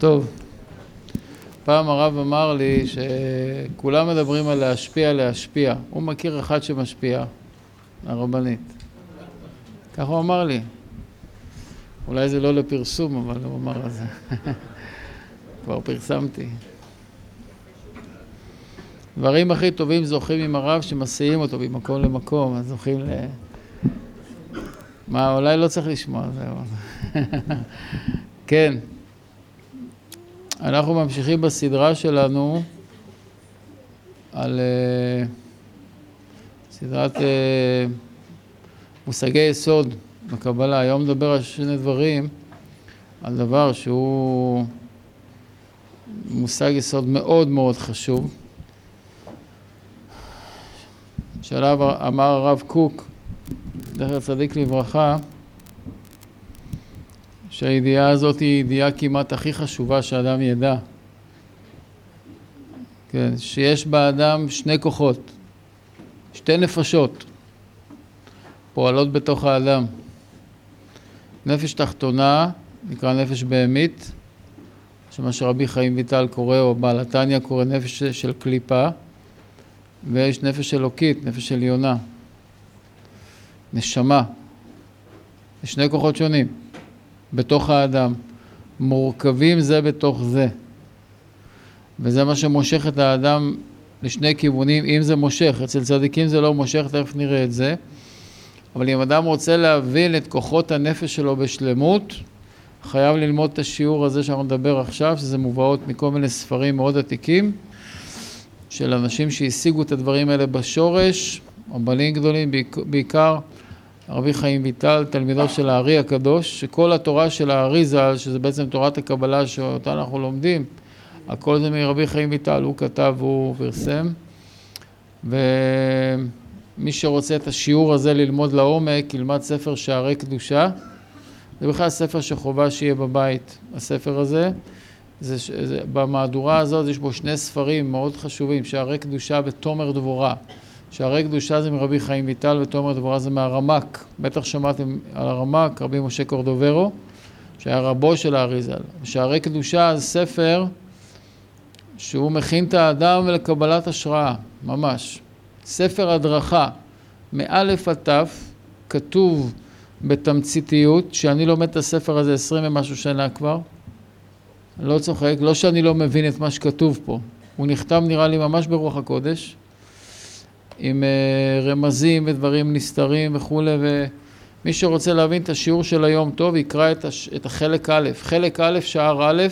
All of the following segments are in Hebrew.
טוב, פעם הרב אמר לי שכולם מדברים על להשפיע, להשפיע. הוא מכיר אחד שמשפיע, הרבנית. ככה הוא אמר לי. אולי זה לא לפרסום, אבל הוא אמר את זה. כבר פרסמתי. דברים הכי טובים זוכים עם הרב שמסיעים אותו ממקום למקום, אז זוכים ל... מה, אולי לא צריך לשמוע, זהו. כן. אנחנו ממשיכים בסדרה שלנו על uh, סדרת uh, מושגי יסוד בקבלה. היום נדבר על שני דברים, על דבר שהוא מושג יסוד מאוד מאוד חשוב, שעליו אמר הרב קוק, זכר צדיק לברכה, שהידיעה הזאת היא ידיעה כמעט הכי חשובה שאדם ידע. כן, שיש באדם שני כוחות, שתי נפשות פועלות בתוך האדם. נפש תחתונה נקרא נפש בהמית, שמה שרבי חיים ויטל קורא, או בעל התניא קורא נפש של קליפה, ויש נפש אלוקית, נפש עליונה, נשמה. זה שני כוחות שונים. בתוך האדם, מורכבים זה בתוך זה. וזה מה שמושך את האדם לשני כיוונים, אם זה מושך, אצל צדיקים זה לא מושך, תכף נראה את זה. אבל אם אדם רוצה להבין את כוחות הנפש שלו בשלמות, חייב ללמוד את השיעור הזה שאנחנו נדבר עכשיו, שזה מובאות מכל מיני ספרים מאוד עתיקים, של אנשים שהשיגו את הדברים האלה בשורש, רבנים גדולים בעיקר. רבי חיים ויטל, תלמידו של הארי הקדוש, שכל התורה של הארי ז"ל, שזה בעצם תורת הקבלה שאותה אנחנו לומדים, הכל זה מרבי חיים ויטל, הוא כתב, הוא פרסם. ומי שרוצה את השיעור הזה ללמוד לעומק, ילמד ספר שערי קדושה. זה בכלל ספר שחובה שיהיה בבית, הספר הזה. זה, זה, במהדורה הזאת יש בו שני ספרים מאוד חשובים, שערי קדושה ותומר דבורה. שערי קדושה זה מרבי חיים ויטל ותומר דבורה זה מהרמק. בטח שמעתם על הרמק, רבי משה קורדוברו, שהיה רבו של האריזל. שערי קדושה זה ספר שהוא מכין את האדם לקבלת השראה, ממש. ספר הדרכה, מאלף עד תף, כתוב בתמציתיות, שאני לומד את הספר הזה עשרים ומשהו שנה כבר. לא צוחק, לא שאני לא מבין את מה שכתוב פה. הוא נכתב נראה לי ממש ברוח הקודש. עם אה, רמזים ודברים נסתרים וכולי, ומי שרוצה להבין את השיעור של היום טוב, יקרא את, הש... את החלק א', חלק א', שער א'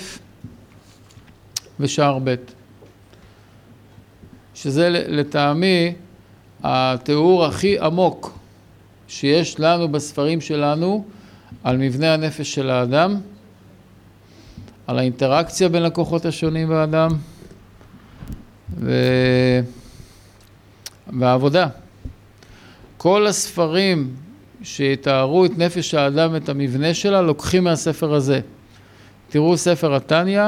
ושער ב', שזה לטעמי התיאור הכי עמוק שיש לנו בספרים שלנו על מבנה הנפש של האדם, על האינטראקציה בין הכוחות השונים באדם, ו... והעבודה. כל הספרים שיתארו את נפש האדם ואת המבנה שלה לוקחים מהספר הזה. תראו ספר התניא,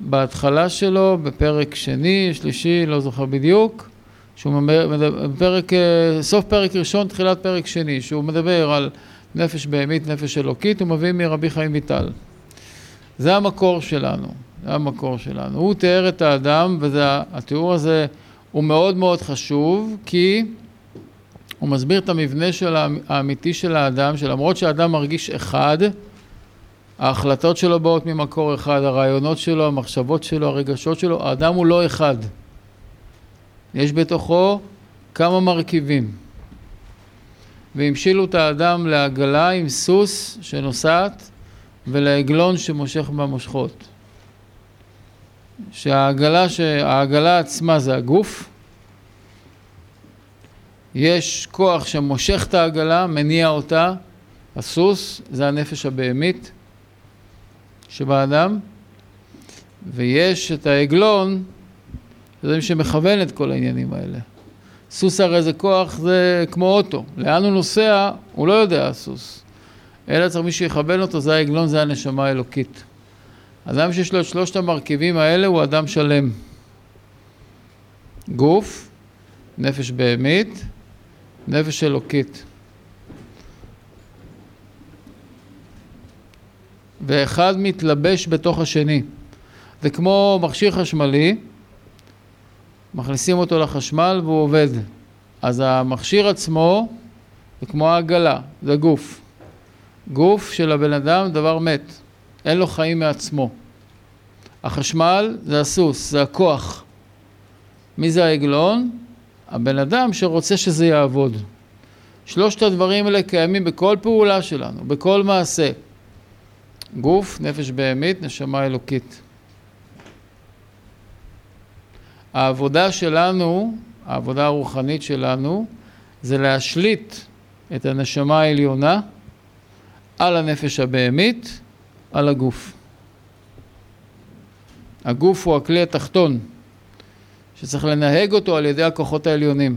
בהתחלה שלו, בפרק שני, שלישי, לא זוכר בדיוק, שהוא מדבר, פרק, סוף פרק ראשון, תחילת פרק שני, שהוא מדבר על נפש בהמית, נפש אלוקית, הוא מביא מרבי חיים ויטל. זה המקור שלנו, זה המקור שלנו. הוא תיאר את האדם, והתיאור הזה הוא מאוד מאוד חשוב כי הוא מסביר את המבנה של האמיתי של האדם, שלמרות שהאדם מרגיש אחד, ההחלטות שלו באות ממקור אחד, הרעיונות שלו, המחשבות שלו, הרגשות שלו, האדם הוא לא אחד. יש בתוכו כמה מרכיבים. והמשילו את האדם לעגלה עם סוס שנוסעת ולעגלון שמושך במושכות. שהעגלה, שהעגלה עצמה זה הגוף, יש כוח שמושך את העגלה, מניע אותה, הסוס זה הנפש הבהמית שבאדם, ויש את העגלון, זה מי שמכוון את כל העניינים האלה. סוס הרי זה כוח, זה כמו אוטו, לאן הוא נוסע, הוא לא יודע הסוס, אלא צריך מי שיכוון אותו, זה העגלון, זה הנשמה האלוקית. אדם שיש לו את שלושת המרכיבים האלה הוא אדם שלם. גוף, נפש בהמית, נפש אלוקית. ואחד מתלבש בתוך השני. זה כמו מכשיר חשמלי, מכניסים אותו לחשמל והוא עובד. אז המכשיר עצמו זה כמו העגלה, זה גוף. גוף של הבן אדם דבר מת, אין לו חיים מעצמו. החשמל זה הסוס, זה הכוח. מי זה העגלון? הבן אדם שרוצה שזה יעבוד. שלושת הדברים האלה קיימים בכל פעולה שלנו, בכל מעשה. גוף, נפש בהמית, נשמה אלוקית. העבודה שלנו, העבודה הרוחנית שלנו, זה להשליט את הנשמה העליונה על הנפש הבהמית, על הגוף. הגוף הוא הכלי התחתון, שצריך לנהג אותו על ידי הכוחות העליונים.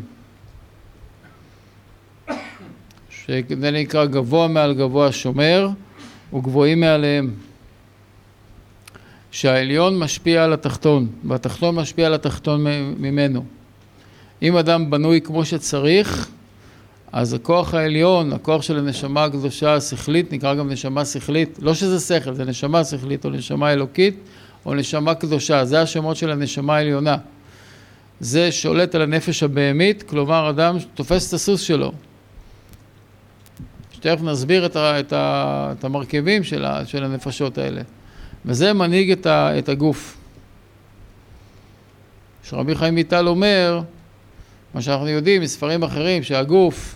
שזה נקרא גבוה מעל גבוה שומר וגבוהים מעליהם. שהעליון משפיע על התחתון, והתחתון משפיע על התחתון ממנו. אם אדם בנוי כמו שצריך, אז הכוח העליון, הכוח של הנשמה הקדושה השכלית, נקרא גם נשמה שכלית, לא שזה שכל, זה נשמה שכלית או נשמה אלוקית או נשמה קדושה, זה השמות של הנשמה העליונה. זה שולט על הנפש הבהמית, כלומר אדם תופס את הסוס שלו. שתכף נסביר את, ה, את, ה, את המרכיבים של, ה, של הנפשות האלה. וזה מנהיג את, ה, את הגוף. שרבי חיים ויטל אומר, מה שאנחנו יודעים מספרים אחרים, שהגוף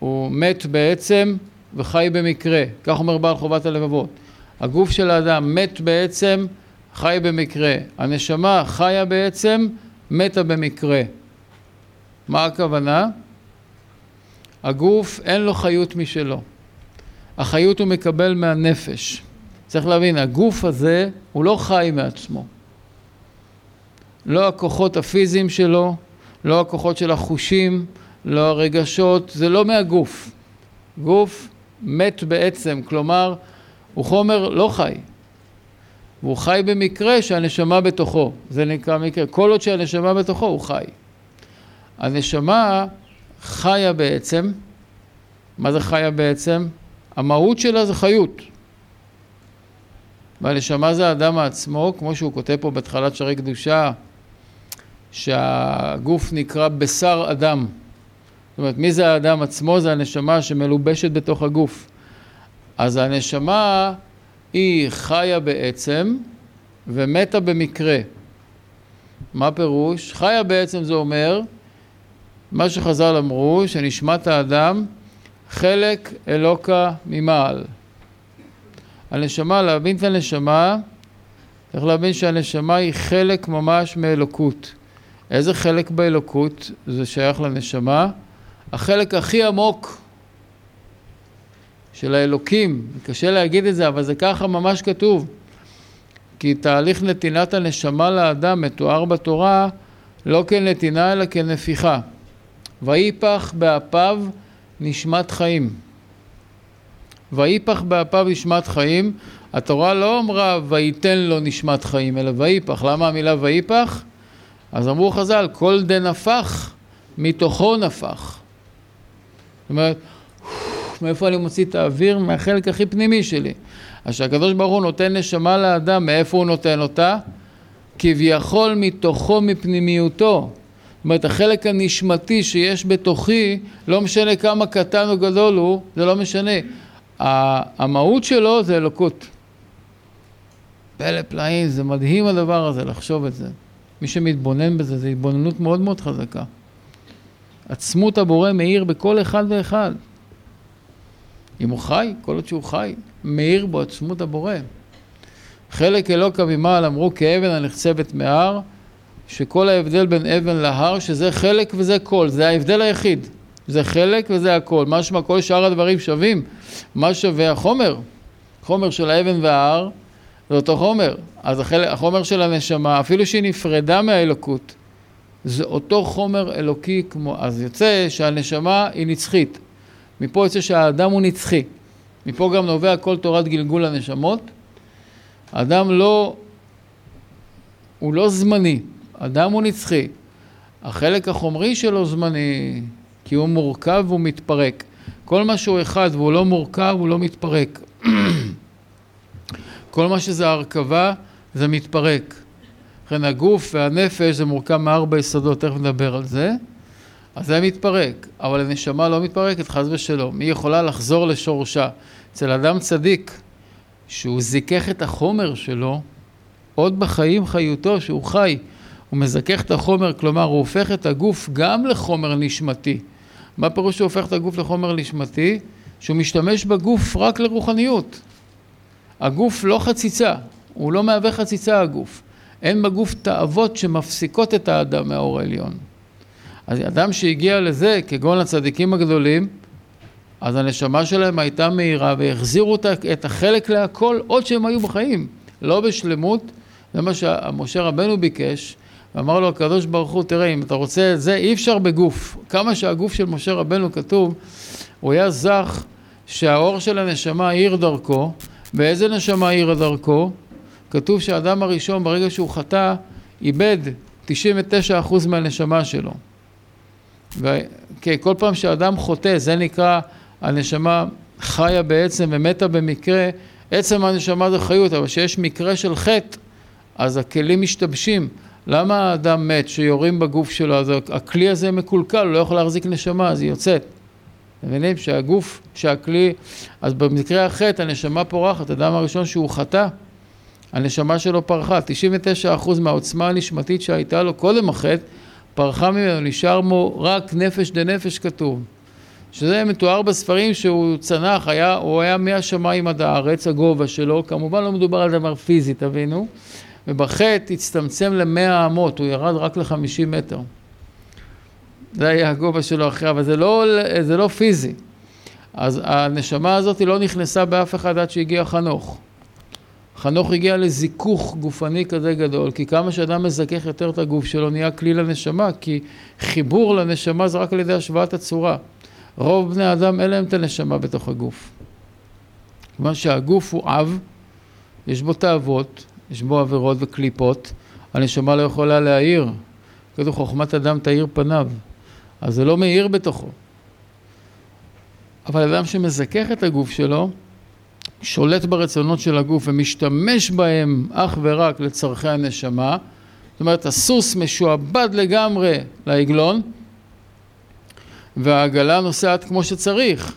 הוא מת בעצם וחי במקרה, כך אומר בעל חובת הלבבות. הגוף של האדם מת בעצם, חי במקרה. הנשמה חיה בעצם, מתה במקרה. מה הכוונה? הגוף אין לו חיות משלו. החיות הוא מקבל מהנפש. צריך להבין, הגוף הזה הוא לא חי מעצמו. לא הכוחות הפיזיים שלו, לא הכוחות של החושים, לא הרגשות, זה לא מהגוף. גוף מת בעצם, כלומר, הוא חומר לא חי. והוא חי במקרה שהנשמה בתוכו, זה נקרא מקרה. כל עוד שהנשמה בתוכו הוא חי. הנשמה חיה בעצם, מה זה חיה בעצם? המהות שלה זה חיות. והנשמה זה האדם עצמו, כמו שהוא כותב פה בהתחלת שערי קדושה, שהגוף נקרא בשר אדם. אומרת, מי זה האדם עצמו? זה הנשמה שמלובשת בתוך הגוף. אז הנשמה היא חיה בעצם ומתה במקרה. מה פירוש? חיה בעצם זה אומר, מה שחז"ל אמרו, שנשמת האדם חלק אלוקה ממעל. הנשמה, להבין את הנשמה, צריך להבין שהנשמה היא חלק ממש מאלוקות. איזה חלק באלוקות זה שייך לנשמה? החלק הכי עמוק של האלוקים, קשה להגיד את זה, אבל זה ככה ממש כתוב. כי תהליך נתינת הנשמה לאדם מתואר בתורה לא כנתינה אלא כנפיחה. ויפח באפיו נשמת חיים. ויפח באפיו נשמת חיים, התורה לא אמרה וייתן לו נשמת חיים, אלא ויפח. למה המילה ויפח? אז אמרו חז"ל, כל דנפח, מתוכו נפח. זאת אומרת, מאיפה אני מוציא את האוויר? מהחלק הכי פנימי שלי. אז כשהקדוש ברוך הוא נותן נשמה לאדם, מאיפה הוא נותן אותה? כביכול מתוכו, מפנימיותו. זאת אומרת, החלק הנשמתי שיש בתוכי, לא משנה כמה קטן או גדול הוא, זה לא משנה. המהות שלו זה אלוקות. פלא פלאים, זה מדהים הדבר הזה, לחשוב את זה. מי שמתבונן בזה, זו התבוננות מאוד מאוד חזקה. עצמות הבורא מאיר בכל אחד ואחד. אם הוא חי, כל עוד שהוא חי, מאיר בו עצמות הבורא. חלק אלוקא ממעל אמרו כאבן הנחצבת מהר, שכל ההבדל בין אבן להר, שזה חלק וזה כל, זה ההבדל היחיד. זה חלק וזה הכל. משמע כל שאר הדברים שווים. מה שווה החומר? חומר של האבן וההר זה אותו חומר. אז החלק, החומר של הנשמה, אפילו שהיא נפרדה מהאלוקות, זה אותו חומר אלוקי כמו... אז יוצא שהנשמה היא נצחית. מפה יוצא שהאדם הוא נצחי. מפה גם נובע כל תורת גלגול הנשמות. האדם לא... הוא לא זמני, אדם הוא נצחי. החלק החומרי שלו זמני, כי הוא מורכב והוא מתפרק. כל מה שהוא אחד והוא לא מורכב, הוא לא מתפרק. כל מה שזה הרכבה, זה מתפרק. לכן הגוף והנפש זה מורכב מארבע יסודות, תכף נדבר על זה. אז זה מתפרק, אבל הנשמה לא מתפרקת, חס ושלום. היא יכולה לחזור לשורשה. אצל אדם צדיק, שהוא זיכך את החומר שלו, עוד בחיים חיותו, שהוא חי, הוא מזכך את החומר, כלומר הוא הופך את הגוף גם לחומר נשמתי. מה פירוש שהוא הופך את הגוף לחומר נשמתי? שהוא משתמש בגוף רק לרוחניות. הגוף לא חציצה, הוא לא מהווה חציצה הגוף. אין בגוף תאוות שמפסיקות את האדם מהאור העליון. אז אדם שהגיע לזה, כגון הצדיקים הגדולים, אז הנשמה שלהם הייתה מהירה והחזירו את החלק להכל עוד שהם היו בחיים, לא בשלמות. זה מה שמשה רבנו ביקש, ואמר לו הקדוש ברוך הוא, תראה, אם אתה רוצה את זה, אי אפשר בגוף. כמה שהגוף של משה רבנו כתוב, הוא היה זך שהאור של הנשמה האיר דרכו, ואיזה נשמה האירה דרכו? כתוב שהאדם הראשון, ברגע שהוא חטא, איבד 99% מהנשמה שלו. וכל פעם שאדם חוטא, זה נקרא הנשמה חיה בעצם ומתה במקרה, עצם הנשמה זה חיות, אבל כשיש מקרה של חטא, אז הכלים משתבשים. למה האדם מת שיורים בגוף שלו, אז הכלי הזה מקולקל, הוא לא יכול להחזיק נשמה, אז היא יוצאת. מבינים שהגוף, שהכלי, אז במקרה החטא הנשמה פורחת, האדם הראשון שהוא חטא, הנשמה שלו פרחה, 99% מהעוצמה הנשמתית שהייתה לו קודם החטא, פרחה ממנו, נשאר מו רק נפש דנפש כתוב. שזה מתואר בספרים שהוא צנח, היה, הוא היה מהשמיים עד הארץ, הגובה שלו, כמובן לא מדובר על דבר פיזי, תבינו, ובחטא הצטמצם למאה אמות, הוא ירד רק לחמישים מטר. זה היה הגובה שלו אחרי, אבל זה לא, זה לא פיזי. אז הנשמה הזאת לא נכנסה באף אחד עד שהגיע חנוך. חנוך הגיע לזיכוך גופני כזה גדול, כי כמה שאדם מזכך יותר את הגוף שלו נהיה כלי לנשמה, כי חיבור לנשמה זה רק על ידי השוואת הצורה. רוב בני האדם אין להם את הנשמה בתוך הגוף. כיוון שהגוף הוא אב, יש בו תאוות, יש בו עבירות וקליפות, הנשמה לא יכולה להאיר. כתוב חוכמת אדם תאיר פניו, אז זה לא מאיר בתוכו. אבל אדם שמזכך את הגוף שלו, שולט ברצונות של הגוף ומשתמש בהם אך ורק לצורכי הנשמה, זאת אומרת הסוס משועבד לגמרי לעגלון והעגלה נוסעת כמו שצריך.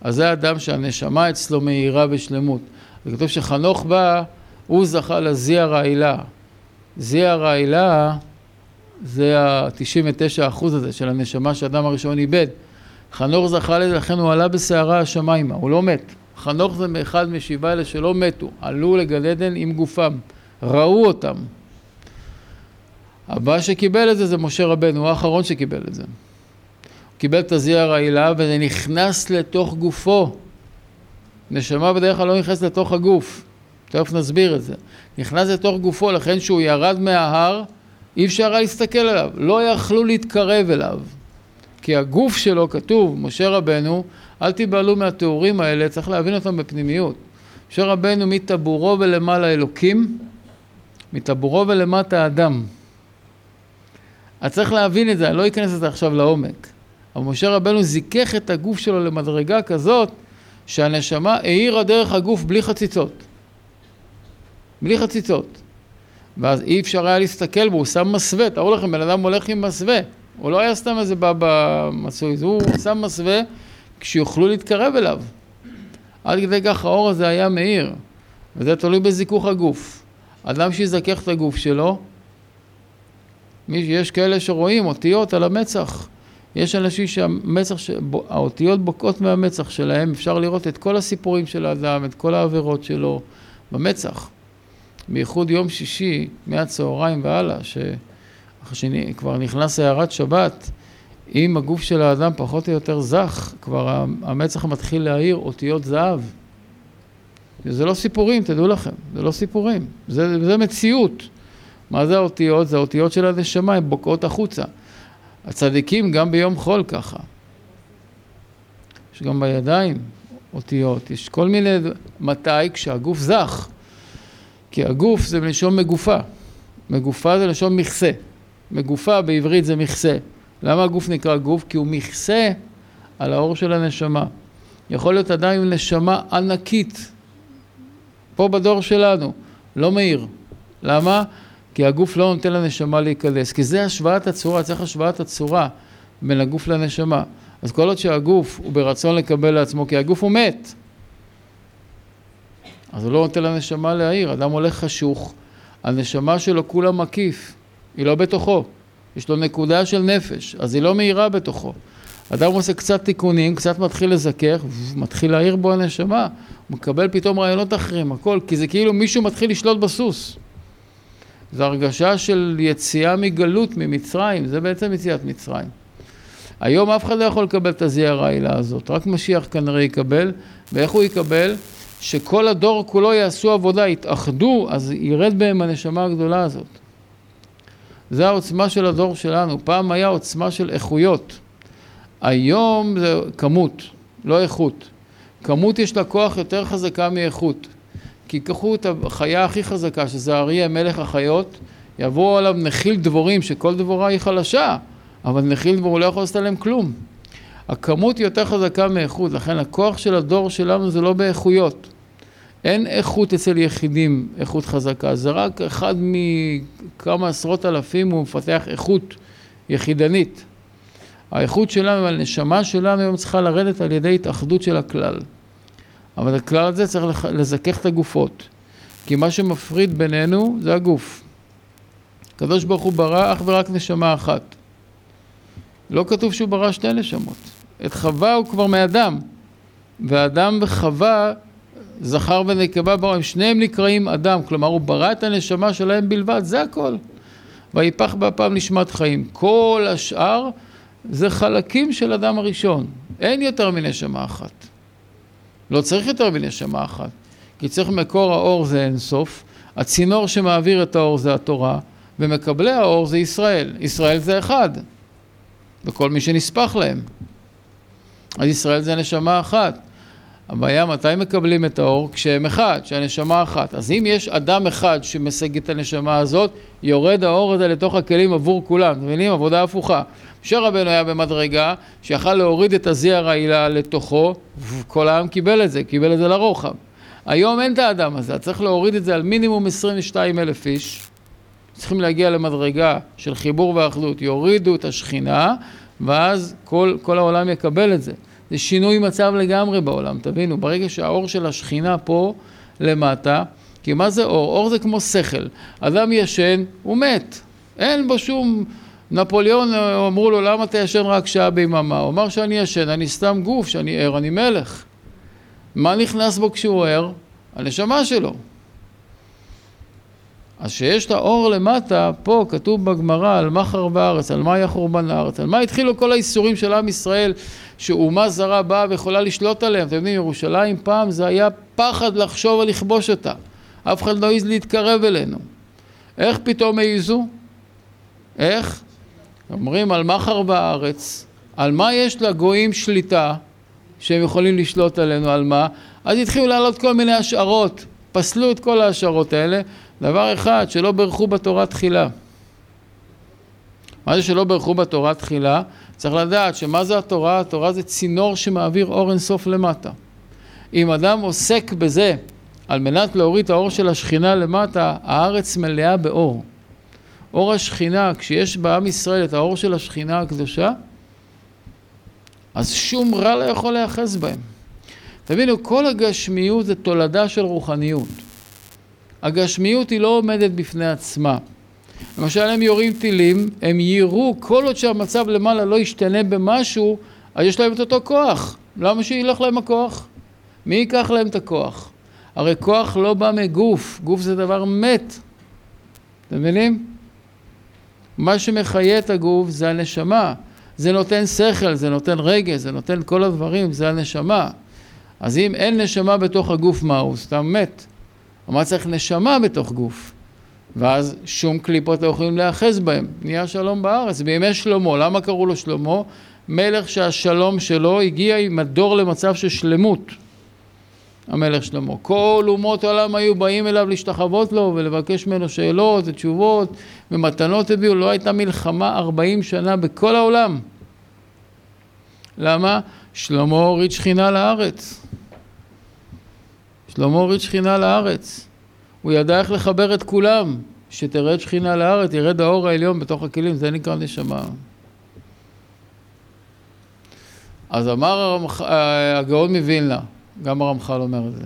אז זה אדם שהנשמה אצלו מהירה בשלמות. כתוב שחנוך בא, הוא זכה לזי הרעילה. זי הרעילה זה ה-99% הזה של הנשמה שהאדם הראשון איבד. חנוך זכה לזה, לכן הוא עלה בסערה השמיימה, הוא לא מת. חנוך זה מאחד משבעה אלה שלא מתו, עלו לגן עדן עם גופם, ראו אותם. הבא שקיבל את זה זה משה רבנו, הוא האחרון שקיבל את זה. הוא קיבל את הזיע הרעילה וזה נכנס לתוך גופו. נשמה בדרך כלל לא נכנס לתוך הגוף, תכף נסביר את זה. נכנס לתוך גופו, לכן כשהוא ירד מההר, אי אפשר היה להסתכל עליו, לא יכלו להתקרב אליו. כי הגוף שלו כתוב, משה רבנו, אל תיבהלו מהתיאורים האלה, צריך להבין אותם בפנימיות. משה רבנו מטבורו ולמעלה אלוקים, מטבורו ולמטה אדם. אז צריך להבין את זה, אני לא אכנס לזה עכשיו לעומק. אבל משה רבנו זיכך את הגוף שלו למדרגה כזאת, שהנשמה האירה דרך הגוף בלי חציצות. בלי חציצות. ואז אי אפשר היה להסתכל בו, הוא שם מסווה, תראו לכם, בן אדם הולך עם מסווה. הוא לא היה סתם איזה בבא מצוי, הוא שם מסווה כשיוכלו להתקרב אליו. עד כדי כך האור הזה היה מאיר, וזה תלוי בזיכוך הגוף. אדם שיזכך את הגוף שלו, יש כאלה שרואים אותיות על המצח. יש אנשים שהמצח, האותיות בוקעות מהמצח שלהם, אפשר לראות את כל הסיפורים של האדם, את כל העבירות שלו במצח. בייחוד יום שישי, מהצהריים והלאה, שכבר נכנס הערת שבת, אם הגוף של האדם פחות או יותר זך, כבר המצח מתחיל להאיר אותיות זהב. זה לא סיפורים, תדעו לכם, זה לא סיפורים, זה, זה מציאות. מה זה האותיות? זה האותיות של הנשמה, הן בוקעות החוצה. הצדיקים גם ביום חול ככה. יש גם בידיים אותיות, יש כל מיני... מתי? כשהגוף זך. כי הגוף זה מלשון מגופה. מגופה זה לשון מכסה. מגופה בעברית זה מכסה. למה הגוף נקרא גוף? כי הוא מכסה על האור של הנשמה. יכול להיות אדם עם נשמה ענקית, פה בדור שלנו, לא מאיר. למה? כי הגוף לא נותן לנשמה להיכנס. כי זה השוואת הצורה, צריך השוואת הצורה בין הגוף לנשמה. אז כל עוד שהגוף הוא ברצון לקבל לעצמו, כי הגוף הוא מת, אז הוא לא נותן לנשמה להעיר. אדם הולך חשוך, הנשמה שלו כולה מקיף, היא לא בתוכו. יש לו נקודה של נפש, אז היא לא מאירה בתוכו. אדם עושה קצת תיקונים, קצת מתחיל לזכך, מתחיל להעיר בו הנשמה, הוא מקבל פתאום רעיונות אחרים, הכל, כי זה כאילו מישהו מתחיל לשלוט בסוס. זו הרגשה של יציאה מגלות, ממצרים, זה בעצם יציאת מצרים. היום אף אחד לא יכול לקבל את הזיעה הרעילה הזאת, רק משיח כנראה יקבל, ואיך הוא יקבל? שכל הדור כולו יעשו עבודה, יתאחדו, אז ירד בהם הנשמה הגדולה הזאת. זה העוצמה של הדור שלנו. פעם היה עוצמה של איכויות. היום זה כמות, לא איכות. כמות יש לה כוח יותר חזקה מאיכות. כי קחו את החיה הכי חזקה, שזה אריה מלך החיות, יבואו עליו נחיל דבורים, שכל דבורה היא חלשה, אבל נחיל דבור לא יכול לעשות עליהם כלום. הכמות היא יותר חזקה מאיכות, לכן הכוח של הדור שלנו זה לא באיכויות. אין איכות אצל יחידים, איכות חזקה, זה רק אחד מכמה עשרות אלפים הוא מפתח איכות יחידנית. האיכות שלנו, הנשמה שלנו היום צריכה לרדת על ידי התאחדות של הכלל. אבל הכלל הזה צריך לזכך את הגופות, כי מה שמפריד בינינו זה הגוף. הקדוש ברוך הוא ברא אך ורק נשמה אחת. לא כתוב שהוא ברא שתי נשמות. את חווה הוא כבר מאדם, ואדם וחווה זכר ונקבה ברא, הם שניהם נקראים אדם, כלומר הוא ברא את הנשמה שלהם בלבד, זה הכל. ויפח באפם נשמת חיים. כל השאר זה חלקים של אדם הראשון, אין יותר מנשמה אחת. לא צריך יותר מנשמה אחת, כי צריך מקור האור זה אינסוף, הצינור שמעביר את האור זה התורה, ומקבלי האור זה ישראל. ישראל זה אחד, וכל מי שנספח להם. אז ישראל זה נשמה אחת. הבעיה מתי מקבלים את האור? כשהם אחד, שהנשמה אחת. אז אם יש אדם אחד שמשיג את הנשמה הזאת, יורד האור הזה לתוך הכלים עבור כולם. אתם מבינים? עבודה הפוכה. משה רבנו היה במדרגה שיכל להוריד את הזיע הרעילה לתוכו, וכל העם קיבל את זה, קיבל את זה לרוחב. היום אין את האדם הזה, צריך להוריד את זה על מינימום 22 אלף איש. צריכים להגיע למדרגה של חיבור ואחדות, יורידו את השכינה, ואז כל, כל העולם יקבל את זה. זה שינוי מצב לגמרי בעולם, תבינו, ברגע שהאור של השכינה פה למטה, כי מה זה אור? אור זה כמו שכל. אדם ישן, הוא מת. אין בו שום... נפוליאון אמרו לו למה אתה ישן רק שעה ביממה? הוא אמר שאני ישן, אני סתם גוף, שאני ער, אני מלך. מה נכנס בו כשהוא ער? הנשמה שלו. אז שיש את האור למטה, פה כתוב בגמרא על מה חרבה הארץ, על מה היה חורבן הארץ, על מה התחילו כל האיסורים של עם ישראל, שאומה זרה באה ויכולה לשלוט עליהם. אתם יודעים, ירושלים פעם זה היה פחד לחשוב ולכבוש אותה. אף אחד לא העז להתקרב אלינו. איך פתאום העזו? איך? אומרים על מה חרבה הארץ, על מה יש לגויים שליטה שהם יכולים לשלוט עלינו, על מה? אז התחילו לעלות כל מיני השערות, פסלו את כל ההשערות האלה. דבר אחד, שלא ברכו בתורה תחילה. מה זה שלא ברכו בתורה תחילה? צריך לדעת שמה זה התורה? התורה זה צינור שמעביר אור אינסוף למטה. אם אדם עוסק בזה על מנת להוריד את האור של השכינה למטה, הארץ מלאה באור. אור השכינה, כשיש בעם ישראל את האור של השכינה הקדושה, אז שום רע לא יכול להיאחז בהם. תבינו, כל הגשמיות זה תולדה של רוחניות. הגשמיות היא לא עומדת בפני עצמה. למשל, הם יורים טילים, הם יירו, כל עוד שהמצב למעלה לא ישתנה במשהו, אז יש להם את אותו כוח. למה שילך להם הכוח? מי ייקח להם את הכוח? הרי כוח לא בא מגוף, גוף זה דבר מת. אתם מבינים? מה שמחיה את הגוף זה הנשמה. זה נותן שכל, זה נותן רגש, זה נותן כל הדברים, זה הנשמה. אז אם אין נשמה בתוך הגוף, מה הוא? סתם מת. מה צריך נשמה בתוך גוף? ואז שום קליפות לא יכולים להיאחז בהם. נהיה שלום בארץ. בימי שלמה, למה קראו לו שלמה? מלך שהשלום שלו הגיע עם הדור למצב של שלמות. המלך שלמה. כל אומות העולם היו באים אליו להשתחוות לו ולבקש ממנו שאלות ותשובות ומתנות הביאו, לא הייתה מלחמה ארבעים שנה בכל העולם. למה? שלמה הוריד שכינה לארץ. שלמה הוריד שכינה לארץ. הוא ידע איך לחבר את כולם, שתרד שכינה לארץ, ירד האור העליון בתוך הכלים, זה נקרא נשמה. אז אמר הגאון מווילנה, גם הרמח"ל אומר את זה,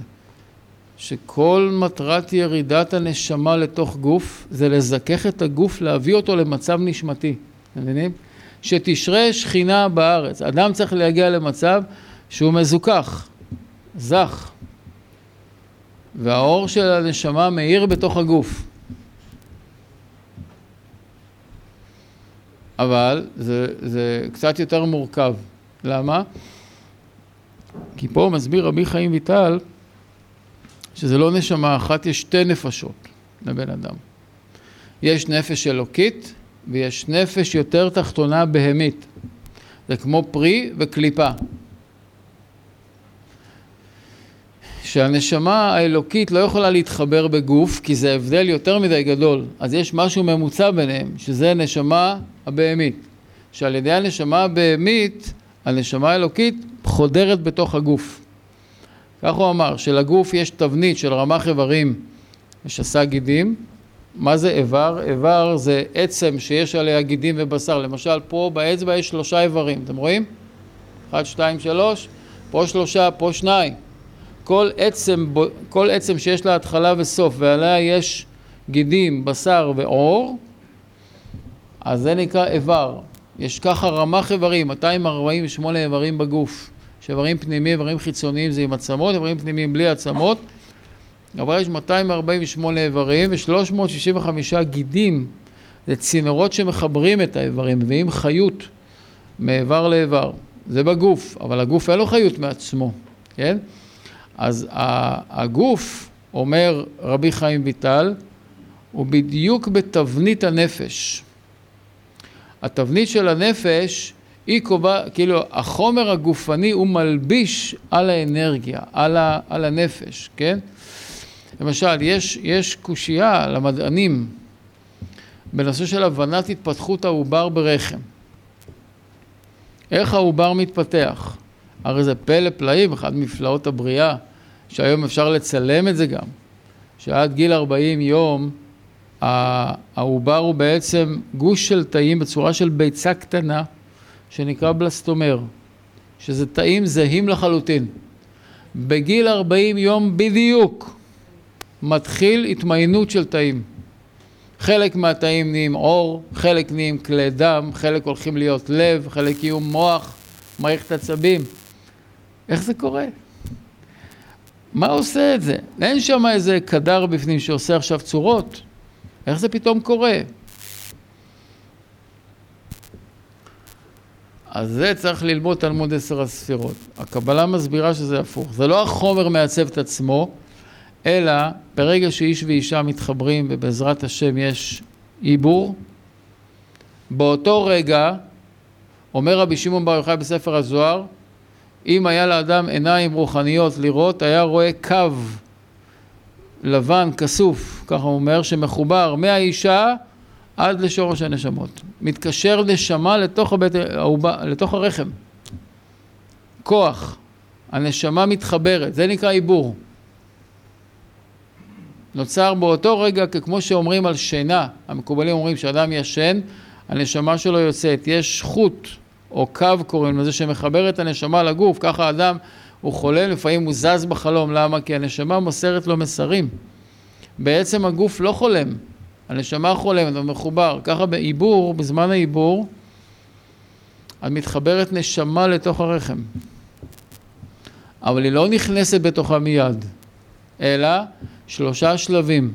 שכל מטרת ירידת הנשמה לתוך גוף זה לזכך את הגוף, להביא אותו למצב נשמתי, מבינים? שתשרה שכינה בארץ. אדם צריך להגיע למצב שהוא מזוכח, זך, והאור של הנשמה מאיר בתוך הגוף. אבל זה, זה קצת יותר מורכב. למה? כי פה מסביר רבי חיים ויטל שזה לא נשמה אחת, יש שתי נפשות לבן אדם. יש נפש אלוקית ויש נפש יותר תחתונה בהמית. זה כמו פרי וקליפה. שהנשמה האלוקית לא יכולה להתחבר בגוף, כי זה הבדל יותר מדי גדול. אז יש משהו ממוצע ביניהם, שזה נשמה הבהמית. שעל ידי הנשמה הבהמית, הנשמה האלוקית חודרת בתוך הגוף. כך הוא אמר, שלגוף יש תבנית של רמ"ח איברים ושסה גידים. מה זה איבר? איבר זה עצם שיש עליה גידים ובשר. למשל, פה באצבע יש שלושה איברים, אתם רואים? אחד, שתיים, שלוש, פה שלושה, פה שניים. כל עצם, כל עצם שיש לה התחלה וסוף ועליה יש גידים, בשר ועור, אז זה נקרא איבר. יש ככה רמ"ח איברים, 248 איברים בגוף. יש איברים פנימיים, איברים חיצוניים זה עם עצמות, איברים פנימיים בלי עצמות. אבל יש 248 איברים ו-365 גידים, זה צינורות שמחברים את האיברים, מביאים חיות מאיבר לאיבר. זה בגוף, אבל הגוף אין לו חיות מעצמו, כן? אז הגוף, אומר רבי חיים ויטל, הוא בדיוק בתבנית הנפש. התבנית של הנפש היא קובעת, כאילו החומר הגופני הוא מלביש על האנרגיה, על, ה, על הנפש, כן? למשל, יש, יש קושייה למדענים בנושא של הבנת התפתחות העובר ברחם. איך העובר מתפתח? הרי זה פלא פלאים, אחד מפלאות הבריאה, שהיום אפשר לצלם את זה גם, שעד גיל 40 יום העובר הוא בעצם גוש של תאים בצורה של ביצה קטנה, שנקרא בלסטומר, שזה תאים זהים לחלוטין. בגיל 40 יום בדיוק מתחיל התמיינות של תאים. חלק מהתאים נהיים עור, חלק נהיים כלי דם, חלק הולכים להיות לב, חלק יהיו מוח, מערכת עצבים. איך זה קורה? מה עושה את זה? אין שם איזה קדר בפנים שעושה עכשיו צורות. איך זה פתאום קורה? אז זה צריך ללמוד תלמוד עשר הספירות. הקבלה מסבירה שזה הפוך. זה לא החומר מעצב את עצמו, אלא ברגע שאיש ואישה מתחברים ובעזרת השם יש עיבור, באותו רגע, אומר רבי שמעון בר יוחאי בספר הזוהר, אם היה לאדם עיניים רוחניות לראות, היה רואה קו לבן, כסוף, ככה הוא אומר, שמחובר מהאישה עד לשורש הנשמות. מתקשר נשמה לתוך, הבית, לתוך הרחם. כוח. הנשמה מתחברת, זה נקרא עיבור. נוצר באותו רגע, כמו שאומרים על שינה, המקובלים אומרים שאדם ישן, הנשמה שלו יוצאת. יש חוט או קו קוראים לזה שמחבר את הנשמה לגוף, ככה אדם הוא חולם, לפעמים הוא זז בחלום, למה? כי הנשמה מוסרת לו מסרים. בעצם הגוף לא חולם, הנשמה חולמת, הוא מחובר. ככה בעיבור, בזמן העיבור, את מתחברת נשמה לתוך הרחם. אבל היא לא נכנסת בתוכה מיד, אלא שלושה שלבים.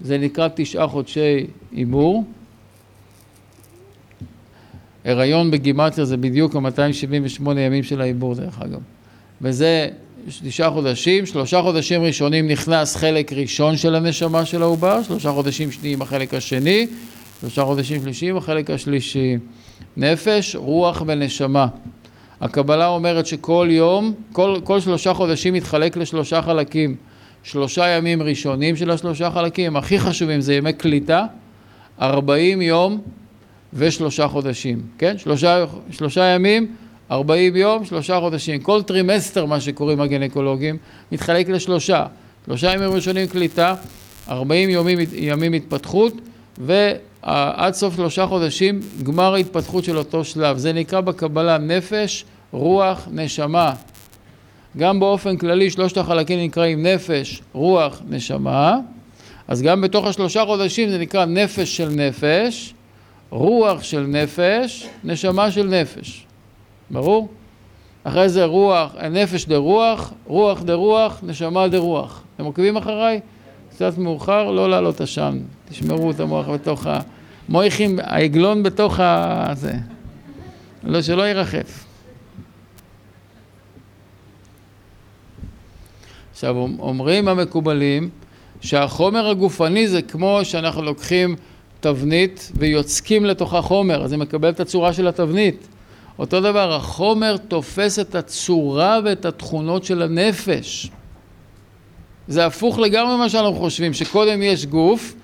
זה נקרא תשעה חודשי עיבור. הריון בגימטריה זה בדיוק ה-278 ימים של העיבור דרך אגב. וזה תשעה חודשים, שלושה חודשים ראשונים נכנס חלק ראשון של הנשמה של העובר, שלושה חודשים שניים החלק השני, שלושה חודשים שלישיים החלק השלישי. נפש, רוח ונשמה. הקבלה אומרת שכל יום, כל, כל שלושה חודשים מתחלק לשלושה חלקים. שלושה ימים ראשונים של השלושה חלקים, הכי חשובים זה ימי קליטה, ארבעים יום ושלושה חודשים, כן? שלושה, שלושה ימים, ארבעים יום, שלושה חודשים. כל טרימסטר, מה שקוראים הגינקולוגים, מתחלק לשלושה. שלושה ימים ראשונים קליטה, 40 ימים, ימים התפתחות, ועד סוף שלושה חודשים גמר ההתפתחות של אותו שלב. זה נקרא בקבלה נפש, רוח, נשמה. גם באופן כללי שלושת החלקים נקראים נפש, רוח, נשמה. אז גם בתוך השלושה חודשים זה נקרא נפש של נפש, רוח של נפש, נשמה של נפש. ברור? אחרי זה רוח, נפש דה רוח, רוח דה רוח, נשמה דה רוח. אתם עוקבים אחריי? קצת מאוחר, לא לעלות עשן. תשמרו את המוח בתוך ה... מויכים, העגלון בתוך ה... זה. לא, שלא ירחף. עכשיו, אומרים המקובלים שהחומר הגופני זה כמו שאנחנו לוקחים תבנית ויוצקים לתוכה חומר, אז זה מקבל את הצורה של התבנית. אותו דבר, החומר תופס את הצורה ואת התכונות של הנפש. זה הפוך לגמרי ממה שאנחנו חושבים, שקודם יש גוף,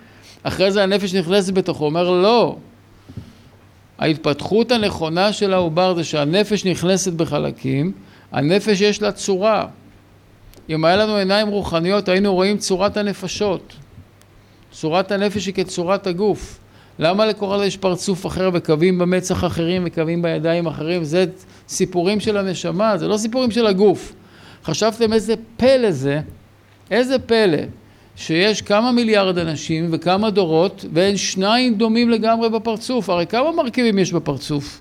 אחרי זה הנפש נכנסת בתוכו. אומר לא. ההתפתחות הנכונה של העובר זה שהנפש נכנסת בחלקים, הנפש יש לה צורה. אם היה לנו עיניים רוחניות היינו רואים צורת הנפשות. צורת הנפש היא כצורת הגוף. למה לקורל יש פרצוף אחר וקווים במצח אחרים וקווים בידיים אחרים? זה סיפורים של הנשמה, זה לא סיפורים של הגוף. חשבתם איזה פלא זה, איזה פלא, שיש כמה מיליארד אנשים וכמה דורות ואין שניים דומים לגמרי בפרצוף. הרי כמה מרכיבים יש בפרצוף?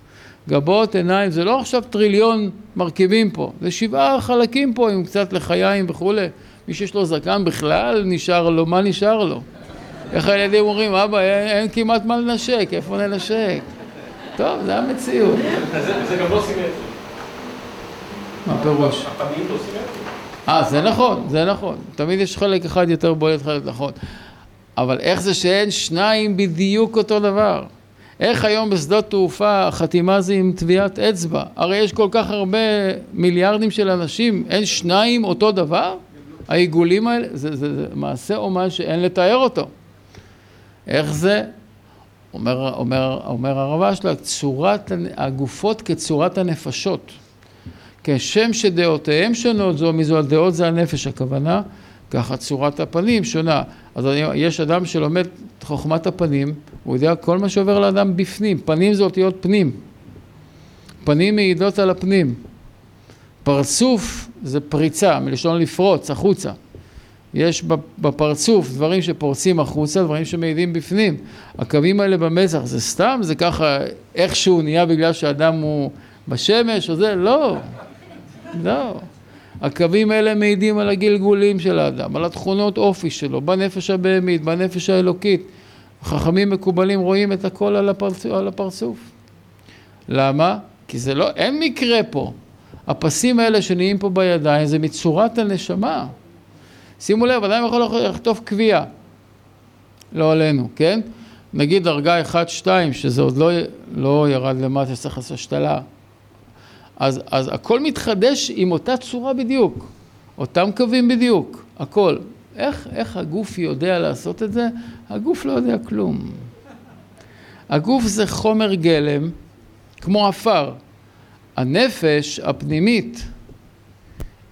גבות, עיניים, זה לא עכשיו טריליון מרכיבים פה, זה שבעה חלקים פה עם קצת לחיים וכולי. מי שיש לו זקן בכלל נשאר לו, מה נשאר לו? איך הילדים אומרים, אבא, אין, אין כמעט מה לנשק, איפה ננשק? טוב, זה המציאות. זה גם לא סימטרי. מה הפירוש? הפנים לא סימטרי. אה, זה נכון, זה נכון. תמיד יש חלק אחד יותר בולט, חלק נכון. אבל איך זה שאין שניים בדיוק אותו דבר? איך היום בשדות תעופה החתימה זה עם טביעת אצבע? הרי יש כל כך הרבה מיליארדים של אנשים, אין שניים אותו דבר? העיגולים האלה, זה, זה, זה מעשה אומן שאין לתאר אותו. איך זה? אומר, אומר, אומר הרב אשלג, צורת הגופות כצורת הנפשות. כשם שדעותיהם שונות זו מזו, הדעות זה הנפש הכוונה, ככה צורת הפנים שונה. אז יש אדם שלומד את חוכמת הפנים, הוא יודע כל מה שעובר לאדם בפנים. פנים זה אותיות פנים. פנים מעידות על הפנים. פרצוף זה פריצה, מלשון לפרוץ, החוצה. יש בפרצוף דברים שפורצים החוצה, דברים שמעידים בפנים. הקווים האלה במצח זה סתם? זה ככה איכשהו נהיה בגלל שאדם הוא בשמש או זה? לא. לא. הקווים האלה מעידים על הגלגולים של האדם, על התכונות אופי שלו, בנפש הבהמית, בנפש האלוקית. חכמים מקובלים רואים את הכל על הפרצוף. על הפרצוף. למה? כי זה לא, אין מקרה פה. הפסים האלה שנהיים פה בידיים זה מצורת הנשמה. שימו לב, אדם יכול לחטוף קביעה, לא עלינו, כן? נגיד דרגה 1-2, שזה עוד לא, לא ירד למטה, שצריך לעשות השתלה. אז, אז הכל מתחדש עם אותה צורה בדיוק, אותם קווים בדיוק, הכל. איך, איך הגוף יודע לעשות את זה? הגוף לא יודע כלום. הגוף זה חומר גלם, כמו עפר. הנפש הפנימית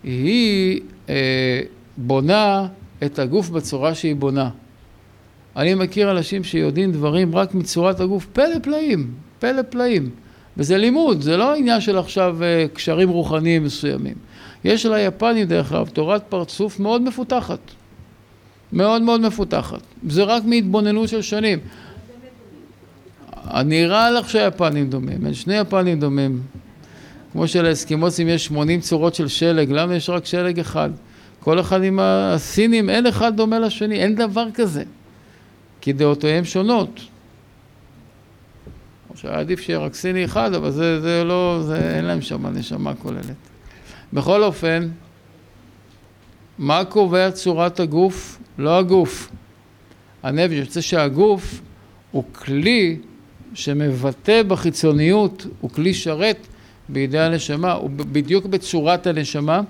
היא אה, בונה את הגוף בצורה שהיא בונה. אני מכיר אנשים שיודעים דברים רק מצורת הגוף, פלא פלאים, פלא פלאים. וזה לימוד, זה לא עניין של עכשיו אה, קשרים רוחניים מסוימים. יש ליפנים דרך אגב תורת פרצוף מאוד מפותחת. מאוד מאוד מפותחת. זה רק מהתבוננות של שנים. נראה לך שהיפנים דומים, אין שני יפנים דומים. כמו שלאסקימוסים יש 80 צורות של שלג, למה יש רק שלג אחד? כל אחד עם הסינים, אין אחד דומה לשני, אין דבר כזה. כי דעותיהם שונות. שהיה עדיף שיהיה רק סיני אחד, אבל זה, זה לא, זה, אין להם שם נשמה כוללת. בכל אופן, מה קובע צורת הגוף? לא הגוף. הנפש יוצא שהגוף הוא כלי שמבטא בחיצוניות, הוא כלי שרת בידי הנשמה, הוא בדיוק בצורת הנשמה.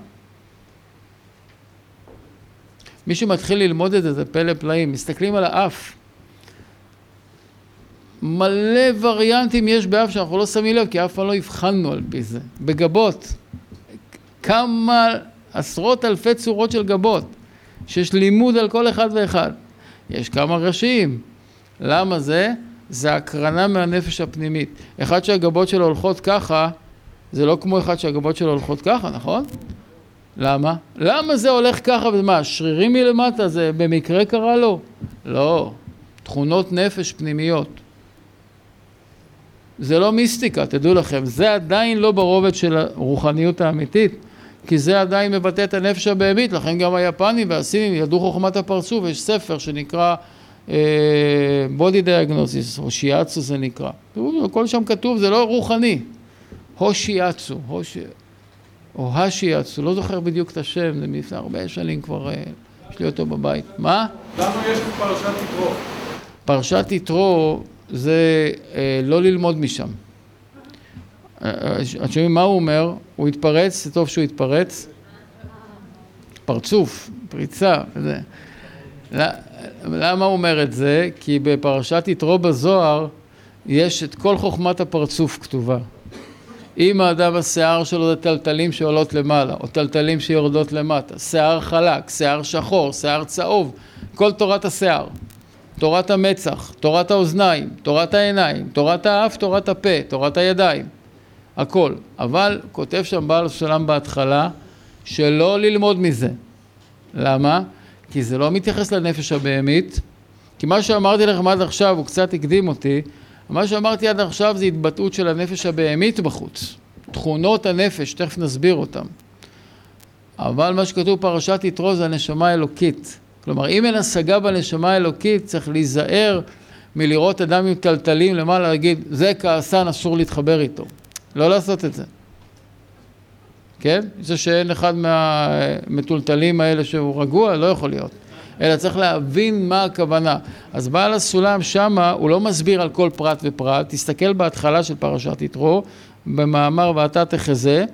מי שמתחיל ללמוד את זה זה פלא פלאים, מסתכלים על האף. מלא וריאנטים יש באף שאנחנו לא שמים לב, כי אף פעם לא הבחנו על פי זה. בגבות. כמה עשרות אלפי צורות של גבות. שיש לימוד על כל אחד ואחד. יש כמה ראשים. למה זה? זה הקרנה מהנפש הפנימית. אחד שהגבות שלו הולכות ככה, זה לא כמו אחד שהגבות שלו הולכות ככה, נכון? למה? למה זה הולך ככה ומה, שרירים מלמטה, זה במקרה קרה לו? לא, תכונות נפש פנימיות. זה לא מיסטיקה, תדעו לכם, זה עדיין לא ברובד של הרוחניות האמיתית, כי זה עדיין מבטא את הנפש הבהמית, לכן גם היפנים והסינים ידעו חוכמת הפרצוף, יש ספר שנקרא בודי uh, דיאגנוסיס, או שיאצו זה נקרא. הכל שם כתוב, זה לא רוחני. הושיאצו, הושי... או השיאצו, לא זוכר בדיוק את השם, זה מלפני הרבה שנים כבר, uh, יש לי אותו בבית. מה? למה יש פרשת יתרו? פרשת יתרו זה uh, לא ללמוד משם. אתם שומעים מה הוא אומר? הוא התפרץ, זה טוב שהוא התפרץ. פרצוף, פריצה. זה. למה הוא אומר את זה? כי בפרשת יתרו בזוהר יש את כל חוכמת הפרצוף כתובה. אם האדם השיער שלו זה טלטלים שעולות למעלה, או טלטלים שיורדות למטה, שיער חלק, שיער שחור, שיער צהוב, כל תורת השיער, תורת המצח, תורת האוזניים, תורת העיניים, תורת האף, תורת הפה, תורת הידיים, הכל. אבל כותב שם בעל הסולם בהתחלה שלא ללמוד מזה. למה? כי זה לא מתייחס לנפש הבהמית, כי מה שאמרתי לכם עד עכשיו, הוא קצת הקדים אותי, מה שאמרתי עד עכשיו זה התבטאות של הנפש הבהמית בחוץ. תכונות הנפש, תכף נסביר אותן. אבל מה שכתוב פרשת יתרו זה הנשמה האלוקית. כלומר, אם אין השגה בנשמה האלוקית, צריך להיזהר מלראות אדם עם טלטלים למעלה, להגיד, זה כעסן, אסור להתחבר איתו. לא לעשות את זה. כן? זה שאין אחד מהמטולטלים האלה שהוא רגוע, לא יכול להיות. אלא צריך להבין מה הכוונה. אז בעל הסולם שמה, הוא לא מסביר על כל פרט ופרט, תסתכל בהתחלה של פרשת יתרו, במאמר ואתה תחזה,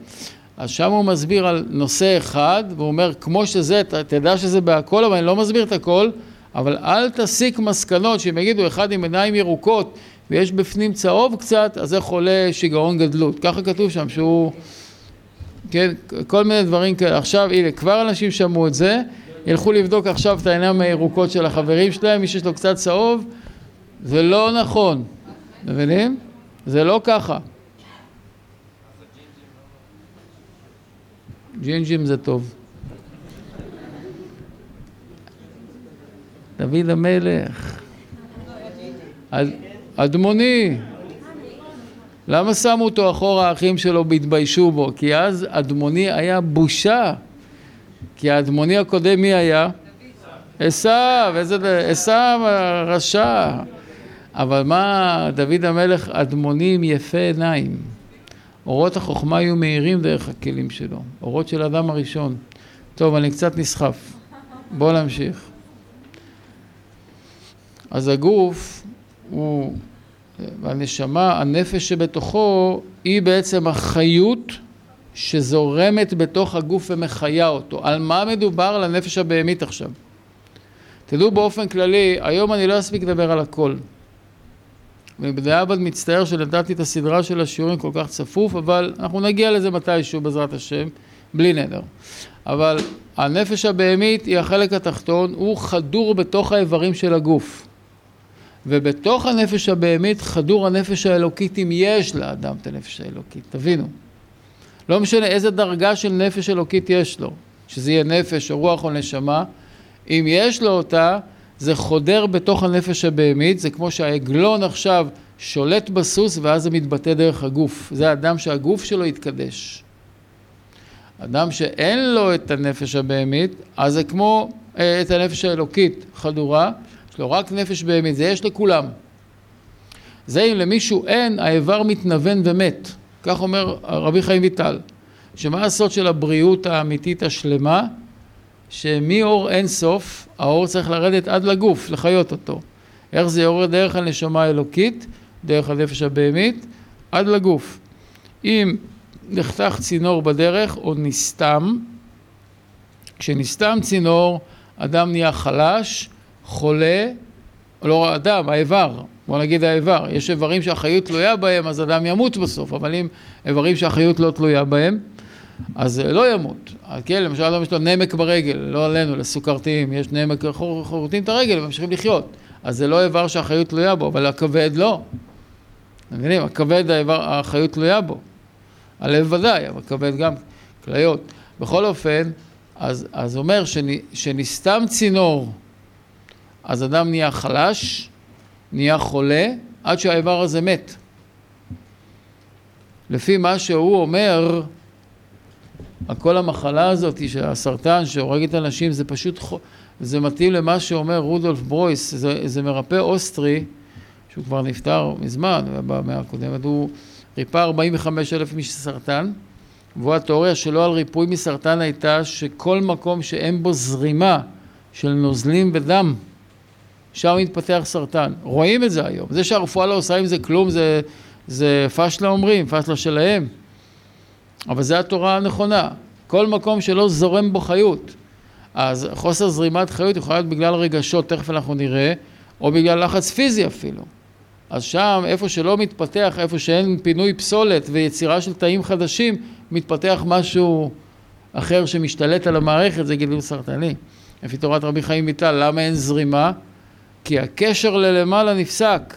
אז שם הוא מסביר על נושא אחד, והוא אומר, כמו שזה, תדע שזה בהכל, אבל אני לא מסביר את הכל, אבל אל תסיק מסקנות שאם יגידו אחד עם עיניים ירוקות ויש בפנים צהוב קצת, אז זה חולה שיגעון גדלות. ככה כתוב שם, שהוא... כן, כל מיני דברים כאלה. עכשיו, הנה, כבר אנשים שמעו את זה, ילכו לבדוק עכשיו את העיניים הירוקות של החברים שלהם, מי שיש לו קצת צהוב, זה לא נכון, מבינים? זה לא ככה. ג'ינג'ים זה טוב. דוד המלך, אדמוני, למה שמו אותו אחורה האחים שלו והתביישו בו? כי אז אדמוני היה בושה. כי האדמוני הקודם מי היה? עשיו, איזה... עשיו הרשע. אבל מה דוד המלך אדמוני עם יפה עיניים. אורות החוכמה היו מאירים דרך הכלים שלו. אורות של אדם הראשון. טוב, אני קצת נסחף. בואו נמשיך. אז הגוף הוא והנשמה, הנפש שבתוכו, היא בעצם החיות שזורמת בתוך הגוף ומחיה אותו. על מה מדובר? על הנפש הבהמית עכשיו. תדעו באופן כללי, היום אני לא אספיק לדבר על הכל. ובדיעבד מצטער שנתתי את הסדרה של השיעורים כל כך צפוף, אבל אנחנו נגיע לזה מתישהו בעזרת השם, בלי נדר. אבל הנפש הבהמית היא החלק התחתון, הוא חדור בתוך האיברים של הגוף. ובתוך הנפש הבהמית חדור הנפש האלוקית אם יש לאדם את הנפש האלוקית, תבינו. לא משנה איזה דרגה של נפש אלוקית יש לו, שזה יהיה נפש או רוח או נשמה, אם יש לו אותה, זה חודר בתוך הנפש הבהמית, זה כמו שהעגלון עכשיו שולט בסוס ואז זה מתבטא דרך הגוף. זה האדם שהגוף שלו יתקדש. אדם שאין לו את הנפש הבהמית, אז זה כמו אה, את הנפש האלוקית חדורה, יש לו רק נפש בהמית, זה יש לכולם. זה אם למישהו אין, האיבר מתנוון ומת. כך אומר רבי חיים ויטל. שמה הסוד של הבריאות האמיתית השלמה? שמאור אין סוף, האור צריך לרדת עד לגוף, לחיות אותו. איך זה יורד דרך הנשמה האלוקית, דרך הנפש הבהמית, עד לגוף. אם נחתך צינור בדרך או נסתם, כשנסתם צינור, אדם נהיה חלש, חולה, לא אדם, האיבר, בוא נגיד האיבר, יש איברים שהחיות תלויה בהם אז אדם ימות בסוף, אבל אם איברים שהחיות לא תלויה בהם, אז לא ימות. כן, למשל, אדם יש לו נמק ברגל, לא עלינו, לסוכרתיים, יש נמק, חורטים את הרגל וממשיכים לחיות. אז זה לא איבר שהאחריות תלויה בו, אבל הכבד לא. אתם מבינים? הכבד, האחריות תלויה בו. הלב ודאי, אבל הכבד גם, כליות. בכל אופן, אז, אז אומר שנסתם צינור, אז אדם נהיה חלש, נהיה חולה, עד שהאיבר הזה מת. לפי מה שהוא אומר, כל המחלה הזאת של הסרטן שהורגת אנשים זה פשוט, זה מתאים למה שאומר רודולף ברויס, זה, זה מרפא אוסטרי, שהוא כבר נפטר מזמן, במאה הקודמת, הוא ריפא 45 אלף מסרטן, והוא התיאוריה שלו על ריפוי מסרטן הייתה שכל מקום שאין בו זרימה של נוזלים ודם, שם מתפתח סרטן. רואים את זה היום. זה שהרפואה לא עושה עם זה כלום, זה, זה פשלה אומרים, פשלה שלהם. אבל זו התורה הנכונה. כל מקום שלא זורם בו חיות. אז חוסר זרימת חיות יכול להיות בגלל רגשות, תכף אנחנו נראה, או בגלל לחץ פיזי אפילו. אז שם, איפה שלא מתפתח, איפה שאין פינוי פסולת ויצירה של תאים חדשים, מתפתח משהו אחר שמשתלט על המערכת, זה גידול סרטני. לפי תורת רבי חיים ויטל, למה אין זרימה? כי הקשר ללמעלה נפסק,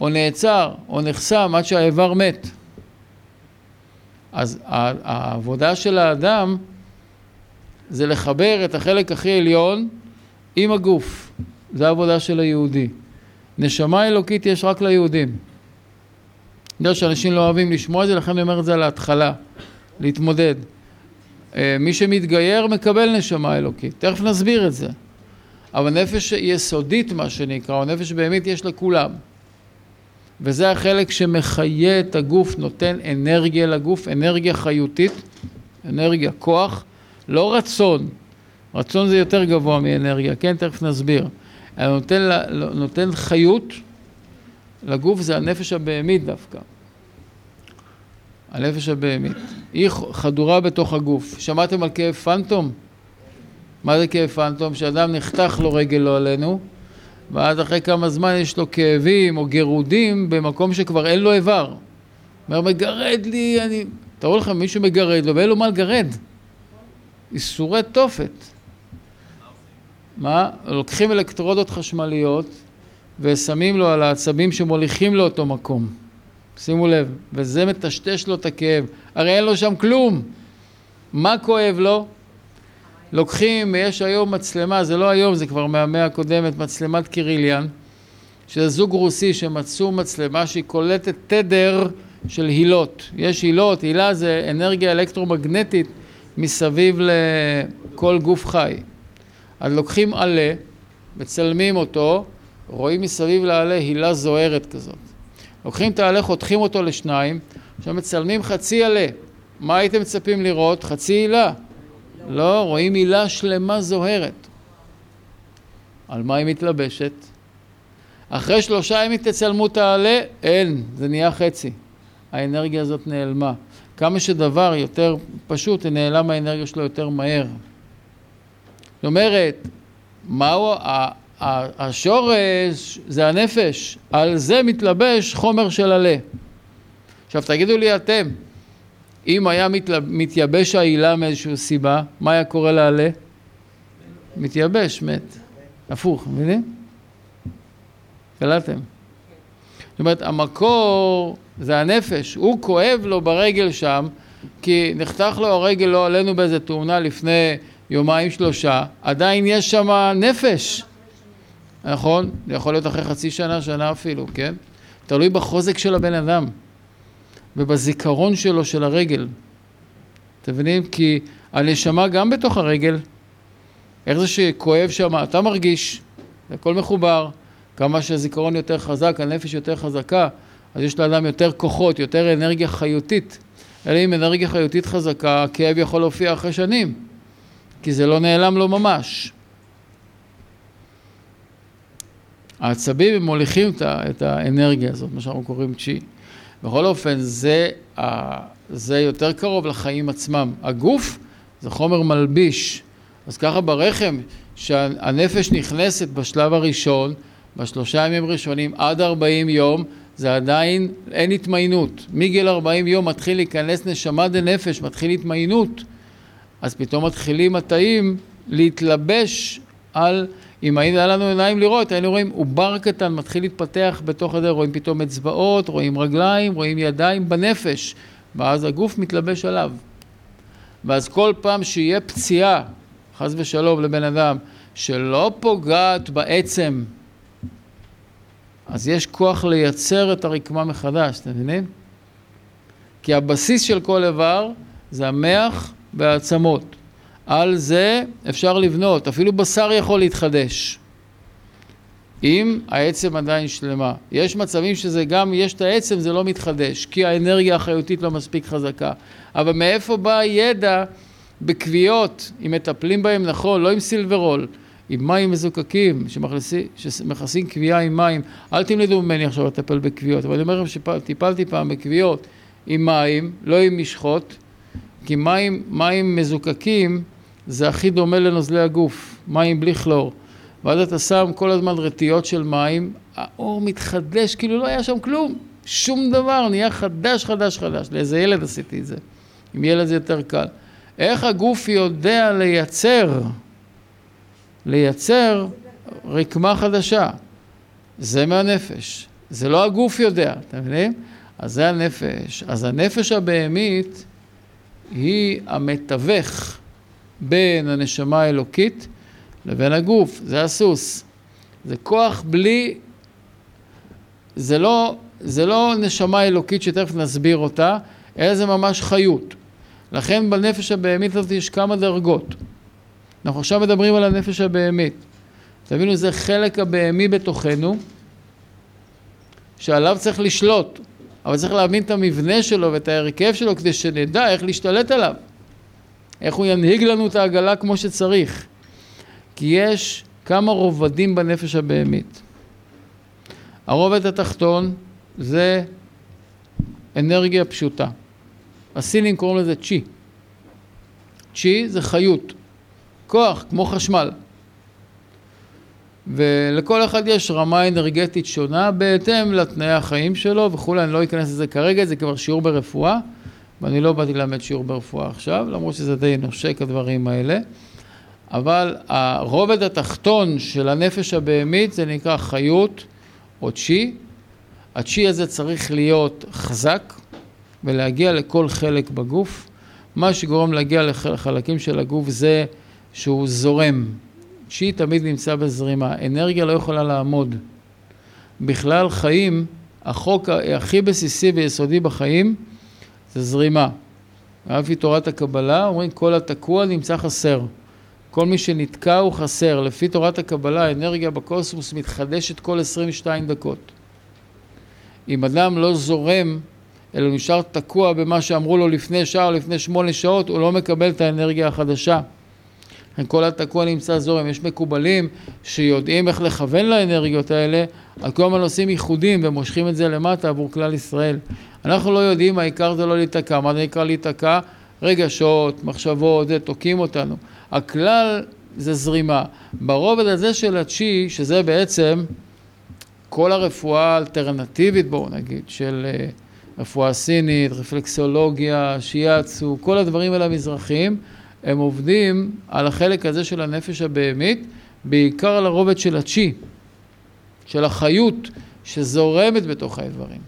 או נעצר, או נחסם עד שהאיבר מת. אז העבודה של האדם זה לחבר את החלק הכי עליון עם הגוף. זו העבודה של היהודי. נשמה אלוקית יש רק ליהודים. אני יודע שאנשים לא אוהבים לשמוע את זה, לכן אני אומר את זה על ההתחלה, להתמודד. אה, מי שמתגייר מקבל נשמה אלוקית, תכף נסביר את זה. אבל נפש יסודית, מה שנקרא, או נפש בהמית, יש לכולם. וזה החלק שמחיה את הגוף, נותן אנרגיה לגוף, אנרגיה חיותית, אנרגיה, כוח, לא רצון. רצון זה יותר גבוה מאנרגיה, כן? תכף נסביר. נותן, נותן חיות לגוף, זה הנפש הבהמית דווקא. הנפש הבהמית. היא חדורה בתוך הגוף. שמעתם על כאב פנטום? מה זה כאב פנטום? שאדם נחתך לו רגל לא עלינו, ואז אחרי כמה זמן יש לו כאבים או גירודים במקום שכבר אין לו איבר. אומר, מגרד לי, אני... תראו לכם, מישהו מגרד לו ואין לו מה לגרד. איסורי תופת. מה? לוקחים אלקטרודות חשמליות ושמים לו על העצבים שמוליכים לאותו מקום. שימו לב, וזה מטשטש לו את הכאב. הרי אין לו שם כלום. מה כואב לו? לוקחים, יש היום מצלמה, זה לא היום, זה כבר מהמאה הקודמת, מצלמת קיריליאן, שזה זוג רוסי שמצאו מצלמה שהיא קולטת תדר של הילות. יש הילות, הילה זה אנרגיה אלקטרומגנטית מסביב לכל גוף חי. אז לוקחים עלה, מצלמים אותו, רואים מסביב לעלה הילה זוהרת כזאת. לוקחים את העלה, חותכים אותו לשניים, עכשיו מצלמים חצי עלה. מה הייתם מצפים לראות? חצי הילה. לא, רואים הילה שלמה זוהרת. על מה היא מתלבשת? אחרי שלושה ימים תצלמו את העלה, אין, זה נהיה חצי. האנרגיה הזאת נעלמה. כמה שדבר יותר פשוט, נעלם האנרגיה שלו יותר מהר. זאת אומרת, מהו השורש? זה הנפש. על זה מתלבש חומר של עלה. עכשיו תגידו לי אתם, אם היה. מתייבש העילה מאיזושהי סיבה, מה היה קורה לעלה? מתייבש, מת. הפוך, מבינים? קלטתם? זאת אומרת, המקור זה הנפש, הוא כואב לו ברגל שם, כי נחתך לו הרגל לא עלינו באיזה תאונה לפני יומיים שלושה, עדיין יש שם נפש, נכון? זה יכול להיות אחרי חצי שנה, שנה אפילו, כן? תלוי בחוזק של הבן אדם. ובזיכרון שלו של הרגל. אתם מבינים? כי הנשמה גם בתוך הרגל. איך זה שכואב שם, אתה מרגיש, זה הכל מחובר. כמה שהזיכרון יותר חזק, הנפש יותר חזקה, אז יש לאדם יותר כוחות, יותר אנרגיה חיותית. אלא אם אנרגיה חיותית חזקה, הכאב יכול להופיע אחרי שנים, כי זה לא נעלם לו ממש. העצבים הם מוליכים את האנרגיה הזאת, מה שאנחנו קוראים צ'י. בכל אופן, זה, זה יותר קרוב לחיים עצמם. הגוף זה חומר מלביש. אז ככה ברחם, שהנפש נכנסת בשלב הראשון, בשלושה ימים ראשונים עד ארבעים יום, זה עדיין, אין התמיינות. מגיל 40 יום מתחיל להיכנס נשמה דנפש, מתחיל התמיינות. אז פתאום מתחילים התאים להתלבש על, אם היה לנו עיניים לראות, היינו רואים עובר קטן מתחיל להתפתח בתוך הדרך, רואים פתאום אצבעות, רואים רגליים, רואים ידיים בנפש, ואז הגוף מתלבש עליו. ואז כל פעם שיהיה פציעה, חס ושלום לבן אדם, שלא פוגעת בעצם, אז יש כוח לייצר את הרקמה מחדש, אתם מבינים? כי הבסיס של כל איבר זה המח והעצמות. על זה אפשר לבנות, אפילו בשר יכול להתחדש. אם העצם עדיין שלמה. יש מצבים שזה גם, יש את העצם, זה לא מתחדש, כי האנרגיה החייותית לא מספיק חזקה. אבל מאיפה בא הידע בכוויות, אם מטפלים בהם נכון, לא עם סילברול, עם מים מזוקקים, שמכסים כוויה עם מים. אל תמלדו ממני עכשיו לטפל בכוויות, אבל אני אומר לכם שטיפלתי פעם בכוויות עם מים, לא עם משחות, כי מים, מים מזוקקים זה הכי דומה לנוזלי הגוף, מים בלי כלור. ואז אתה שם כל הזמן רטיות של מים, האור מתחדש, כאילו לא היה שם כלום, שום דבר, נהיה חדש, חדש, חדש. לאיזה ילד עשיתי את זה, עם ילד זה יותר קל. איך הגוף יודע לייצר, לייצר רקמה חדשה? זה מהנפש. זה לא הגוף יודע, אתם מבינים? אז זה הנפש. אז הנפש הבהמית היא המתווך בין הנשמה האלוקית לבין הגוף, זה הסוס. זה כוח בלי, זה לא, זה לא נשמה אלוקית שתכף נסביר אותה, אלא זה ממש חיות. לכן בנפש הבהמית הזאת יש כמה דרגות. אנחנו עכשיו מדברים על הנפש הבהמית. תבינו, זה חלק הבהמי בתוכנו, שעליו צריך לשלוט, אבל צריך להבין את המבנה שלו ואת ההרכב שלו כדי שנדע איך להשתלט עליו. איך הוא ינהיג לנו את העגלה כמו שצריך. כי יש כמה רובדים בנפש הבהמית. הרובד התחתון זה אנרגיה פשוטה. הסינים קוראים לזה צ'י. צ'י זה חיות, כוח, כמו חשמל. ולכל אחד יש רמה אנרגטית שונה בהתאם לתנאי החיים שלו וכולי, אני לא אכנס לזה כרגע, זה כבר שיעור ברפואה. ואני לא באתי ללמד שיעור ברפואה עכשיו, למרות שזה די נושק הדברים האלה, אבל הרובד התחתון של הנפש הבהמית זה נקרא חיות או צ'י. הצ'י הזה צריך להיות חזק ולהגיע לכל חלק בגוף. מה שגורם להגיע לחלקים של הגוף זה שהוא זורם. צ'י תמיד נמצא בזרימה, אנרגיה לא יכולה לעמוד. בכלל חיים, החוק הכי בסיסי ויסודי בחיים זה זרימה. לפי תורת הקבלה אומרים כל התקוע נמצא חסר. כל מי שנתקע הוא חסר. לפי תורת הקבלה האנרגיה בקוסמוס מתחדשת כל 22 דקות. אם אדם לא זורם, אלא נשאר תקוע במה שאמרו לו לפני שעה או לפני שמונה שעות, הוא לא מקבל את האנרגיה החדשה. כל התקוע נמצא זורם. יש מקובלים שיודעים איך לכוון לאנרגיות האלה, על כל הזמן עושים ייחודים ומושכים את זה למטה עבור כלל ישראל. אנחנו לא יודעים, העיקר זה לא להיתקע. מה זה נקרא להיתקע? רגשות, מחשבות, זה תוקעים אותנו. הכלל זה זרימה. ברובד הזה של הצ'י, שזה בעצם כל הרפואה האלטרנטיבית, בואו נגיד, של אה, רפואה סינית, רפלקסולוגיה, שיאצו, כל הדברים האלה המזרחיים, הם עובדים על החלק הזה של הנפש הבהמית, בעיקר על הרובד של הצ'י, של החיות שזורמת בתוך האיברים.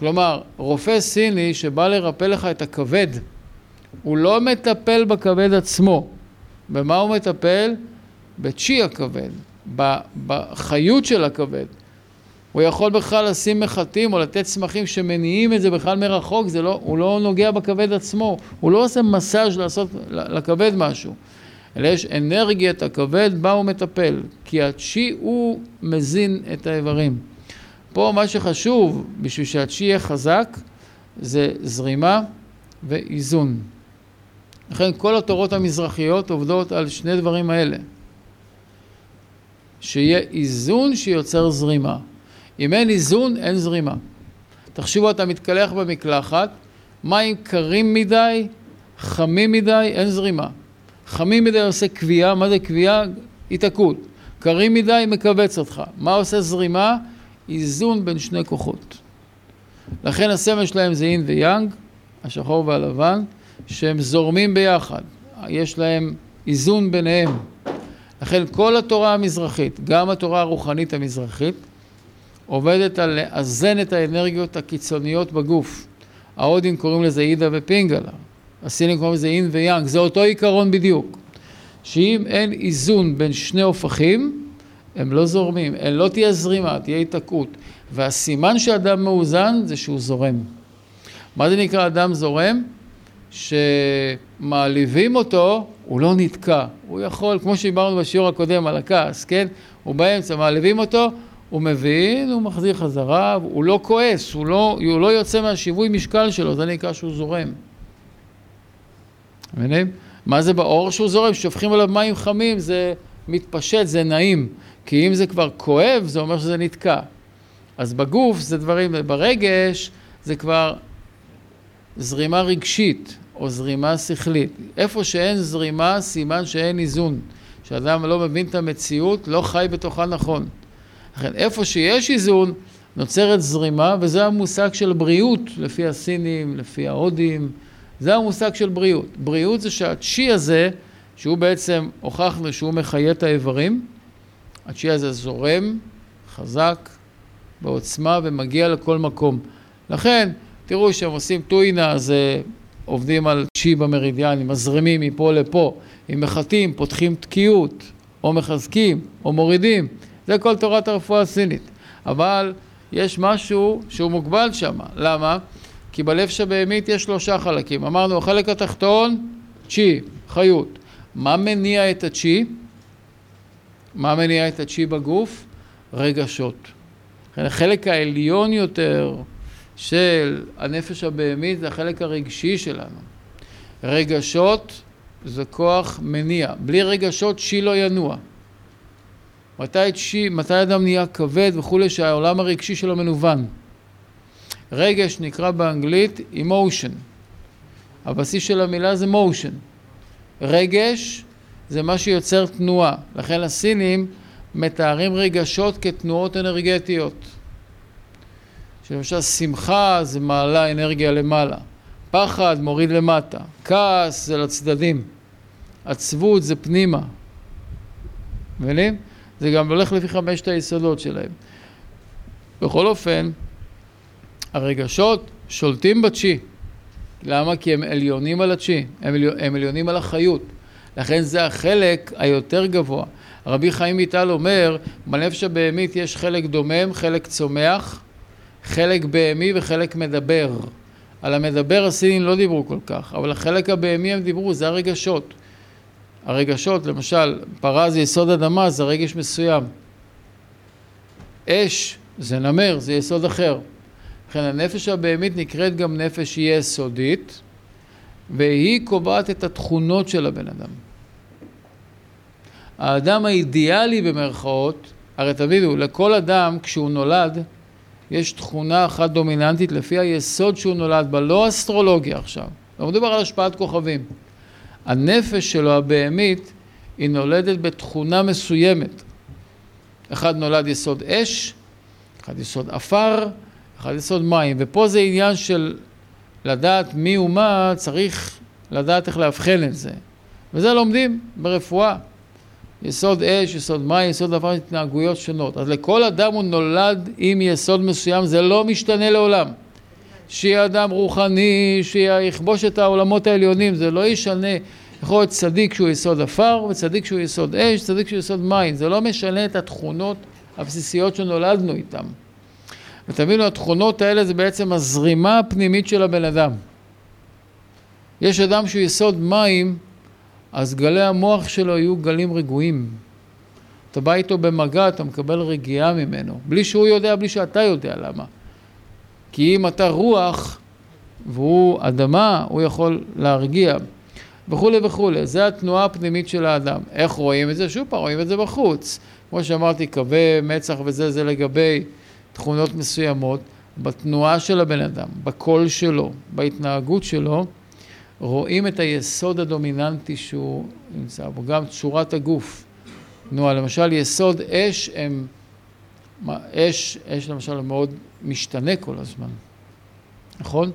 כלומר, רופא סיני שבא לרפא לך את הכבד, הוא לא מטפל בכבד עצמו. במה הוא מטפל? בצ'י הכבד, בחיות של הכבד. הוא יכול בכלל לשים מחטים או לתת צמחים שמניעים את זה בכלל מרחוק, זה לא, הוא לא נוגע בכבד עצמו, הוא לא עושה מסאז' לעשות לכבד משהו. אלא יש אנרגיית הכבד, בה הוא מטפל, כי הצ'י הוא מזין את האיברים. פה מה שחשוב בשביל שהצ'י יהיה חזק זה זרימה ואיזון. לכן כל התורות המזרחיות עובדות על שני דברים האלה. שיהיה איזון שיוצר זרימה. אם אין איזון, אין זרימה. תחשבו, אתה מתקלח במקלחת, מים קרים מדי, חמים מדי, אין זרימה. חמים מדי עושה קביעה, מה זה קביעה? התעקות. קרים מדי מכווץ אותך. מה עושה זרימה? איזון בין שני כוחות. לכן הסמל שלהם זה אין ויאנג, השחור והלבן, שהם זורמים ביחד, יש להם איזון ביניהם. לכן כל התורה המזרחית, גם התורה הרוחנית המזרחית, עובדת על לאזן את האנרגיות הקיצוניות בגוף. ההודים קוראים לזה אידה ופינגלה, הסינים קוראים לזה אין ויאנג, זה אותו עיקרון בדיוק. שאם אין איזון בין שני הופכים, הם לא זורמים, אין, לא תהיה זרימה, תהיה התעקעות. והסימן שאדם מאוזן זה שהוא זורם. מה זה נקרא אדם זורם? שמעליבים אותו, הוא לא נתקע. הוא יכול, כמו שדיברנו בשיעור הקודם על הכעס, כן? הוא באמצע, מעליבים אותו, הוא מבין, הוא מחזיר חזרה, הוא לא כועס, הוא לא, הוא לא יוצא מהשיווי משקל שלו, זה נקרא שהוא זורם. מבינים? מה זה באור שהוא זורם? שופכים עליו מים חמים, זה מתפשט, זה נעים. כי אם זה כבר כואב, זה אומר שזה נתקע. אז בגוף זה דברים, ברגש זה כבר זרימה רגשית או זרימה שכלית. איפה שאין זרימה, סימן שאין איזון. כשאדם לא מבין את המציאות, לא חי בתוכה נכון. לכן איפה שיש איזון, נוצרת זרימה, וזה המושג של בריאות, לפי הסינים, לפי ההודים, זה המושג של בריאות. בריאות זה שהצ'י הזה, שהוא בעצם, הוכחנו שהוא מחיה את האיברים, הצ'י הזה זורם, חזק, בעוצמה ומגיע לכל מקום. לכן, תראו שהם עושים טוינה, אז עובדים על צ'י במרידיאנים, מזרימים מפה לפה, אם מחטאים, פותחים תקיעות, או מחזקים, או מורידים. זה כל תורת הרפואה הסינית. אבל יש משהו שהוא מוגבל שם. למה? כי בלב שבהמית יש שלושה חלקים. אמרנו, החלק התחתון, צ'י, חיות. מה מניע את הצ'י? מה מניע את הצ'י בגוף? רגשות. החלק העליון יותר של הנפש הבהמית זה החלק הרגשי שלנו. רגשות זה כוח מניע. בלי רגשות צ'י לא ינוע. מתי, צ'י, מתי אדם נהיה כבד וכולי שהעולם הרגשי שלו מנוון. רגש נקרא באנגלית emotion. הבסיס של המילה זה motion. רגש זה מה שיוצר תנועה. לכן הסינים מתארים רגשות כתנועות אנרגטיות. שלמשל שמחה זה מעלה אנרגיה למעלה, פחד מוריד למטה, כעס זה לצדדים, עצבות זה פנימה. מבינים? זה גם הולך לפי חמשת היסודות שלהם. בכל אופן, הרגשות שולטים בצ'י. למה? כי הם עליונים על הצ'י, הם, הם עליונים על החיות. לכן זה החלק היותר גבוה. רבי חיים ויטל אומר, בנפש הבהמית יש חלק דומם, חלק צומח, חלק בהמי וחלק מדבר. על המדבר הסינים לא דיברו כל כך, אבל החלק הבהמי הם דיברו, זה הרגשות. הרגשות, למשל, פרה זה יסוד אדמה, זה רגש מסוים. אש זה נמר, זה יסוד אחר. לכן הנפש הבהמית נקראת גם נפש יסודית, והיא קובעת את התכונות של הבן אדם. האדם האידיאלי במרכאות, הרי תבינו, לכל אדם כשהוא נולד, יש תכונה אחת דומיננטית לפי היסוד שהוא נולד בה, לא אסטרולוגיה עכשיו, לא מדובר על השפעת כוכבים. הנפש שלו, הבהמית, היא נולדת בתכונה מסוימת. אחד נולד יסוד אש, אחד יסוד עפר, אחד יסוד מים, ופה זה עניין של לדעת מי ומה, צריך לדעת איך לאבחן את זה. וזה לומדים ברפואה. יסוד אש, יסוד מים, יסוד דבר, התנהגויות שונות. אז לכל אדם הוא נולד עם יסוד מסוים, זה לא משתנה לעולם. שיהיה אדם רוחני, שיכבוש את העולמות העליונים, זה לא ישנה. יכול להיות צדיק שהוא יסוד עפר, וצדיק שהוא יסוד אש, צדיק שהוא יסוד מים. זה לא משנה את התכונות הבסיסיות שנולדנו איתן. ותבינו, התכונות האלה זה בעצם הזרימה הפנימית של הבן אדם. יש אדם שהוא יסוד מים, אז גלי המוח שלו יהיו גלים רגועים. אתה בא איתו במגע, אתה מקבל רגיעה ממנו, בלי שהוא יודע, בלי שאתה יודע למה. כי אם אתה רוח והוא אדמה, הוא יכול להרגיע, וכולי וכולי. זה התנועה הפנימית של האדם. איך רואים את זה? שוב פעם, רואים את זה בחוץ. כמו שאמרתי, קווי מצח וזה, זה לגבי תכונות מסוימות. בתנועה של הבן אדם, בקול שלו, בהתנהגות שלו, רואים את היסוד הדומיננטי שהוא נמצא בו, גם צורת הגוף. נו, למשל יסוד אש הם, אש, אש למשל מאוד משתנה כל הזמן. נכון?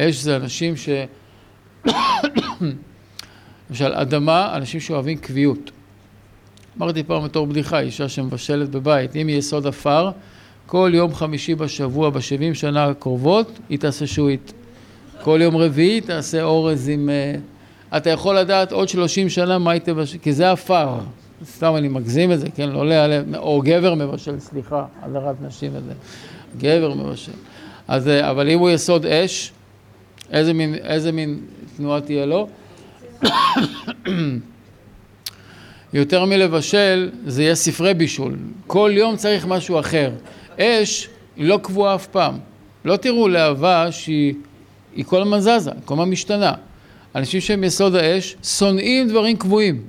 אש זה אנשים ש... למשל, אדמה, אנשים שאוהבים קביעות. אמרתי פעם בתור בדיחה, אישה שמבשלת בבית, אם יהיה סוד עפר, כל יום חמישי בשבוע, בשבעים שנה הקרובות, היא תעשה שועית. כל יום רביעי תעשה אורז עם... אה, אתה יכול לדעת עוד שלושים שנה מה היא תבשל, כי זה עפר. סתם אני מגזים את זה, כן? לא להיעלם, או גבר מבשל, סליחה, הדרת נשים וזה. גבר מבשל. אז, אה, אבל אם הוא יסוד אש, איזה מין, איזה מין תנועה תהיה לו? יותר מלבשל, זה יהיה ספרי בישול. כל יום צריך משהו אחר. אש היא לא קבועה אף פעם. לא תראו להבה שהיא כל הזמן זזה, כל הזמן משתנה. אנשים שהם יסוד האש שונאים דברים קבועים.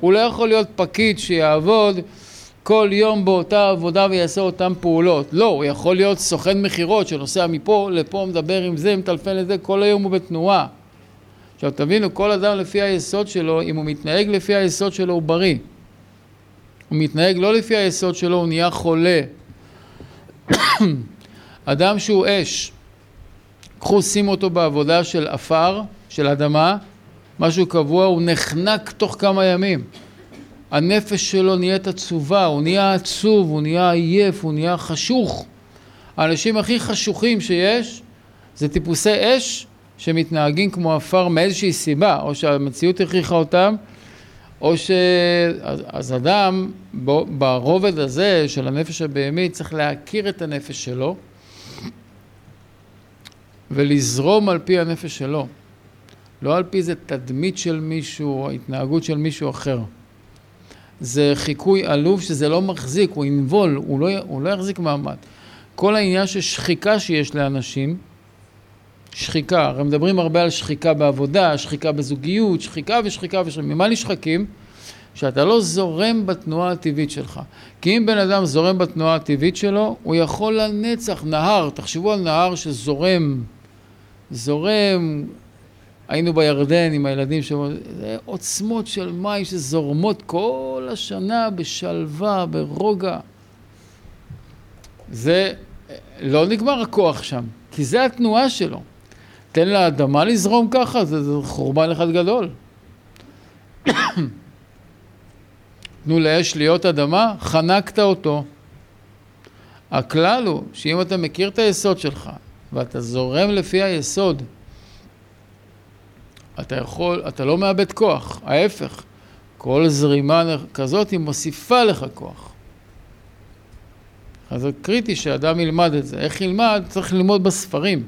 הוא לא יכול להיות פקיד שיעבוד כל יום באותה עבודה ויעשה אותן פעולות. לא, הוא יכול להיות סוכן מכירות שנוסע מפה לפה, מדבר עם זה, מטלפן לזה, כל היום הוא בתנועה. עכשיו תבינו, כל אדם לפי היסוד שלו, אם הוא מתנהג לפי היסוד שלו הוא בריא. הוא מתנהג לא לפי היסוד שלו, הוא נהיה חולה. אדם שהוא אש, קחו שימו אותו בעבודה של עפר, של אדמה, משהו קבוע, הוא נחנק תוך כמה ימים. הנפש שלו נהיית עצובה, הוא נהיה עצוב, הוא נהיה עייף, הוא נהיה חשוך. האנשים הכי חשוכים שיש זה טיפוסי אש שמתנהגים כמו עפר מאיזושהי סיבה, או שהמציאות הכריחה אותם, או ש... אז, אז אדם ברובד הזה של הנפש הבהמית צריך להכיר את הנפש שלו ולזרום על פי הנפש שלו, לא על פי איזה תדמית של מישהו התנהגות של מישהו אחר. זה חיקוי עלוב שזה לא מחזיק, הוא ינבול, הוא לא, הוא לא יחזיק מעמד. כל העניין של שחיקה שיש לאנשים, שחיקה, הרי מדברים הרבה על שחיקה בעבודה, שחיקה בזוגיות, שחיקה ושחיקה ושחיקה, ממה נשחקים? שאתה לא זורם בתנועה הטבעית שלך. כי אם בן אדם זורם בתנועה הטבעית שלו, הוא יכול לנצח, נהר, תחשבו על נהר שזורם, זורם, היינו בירדן עם הילדים שם, זה עוצמות של מים שזורמות כל השנה בשלווה, ברוגע. זה, לא נגמר הכוח שם, כי זה התנועה שלו. תן לאדמה לזרום ככה, זה, זה חורבן אחד גדול. תנו לאש להיות אדמה, חנקת אותו. הכלל הוא שאם אתה מכיר את היסוד שלך ואתה זורם לפי היסוד, אתה יכול, אתה לא מאבד כוח, ההפך, כל זרימה כזאת היא מוסיפה לך כוח. אז זה קריטי שאדם ילמד את זה. איך ילמד? צריך ללמוד בספרים.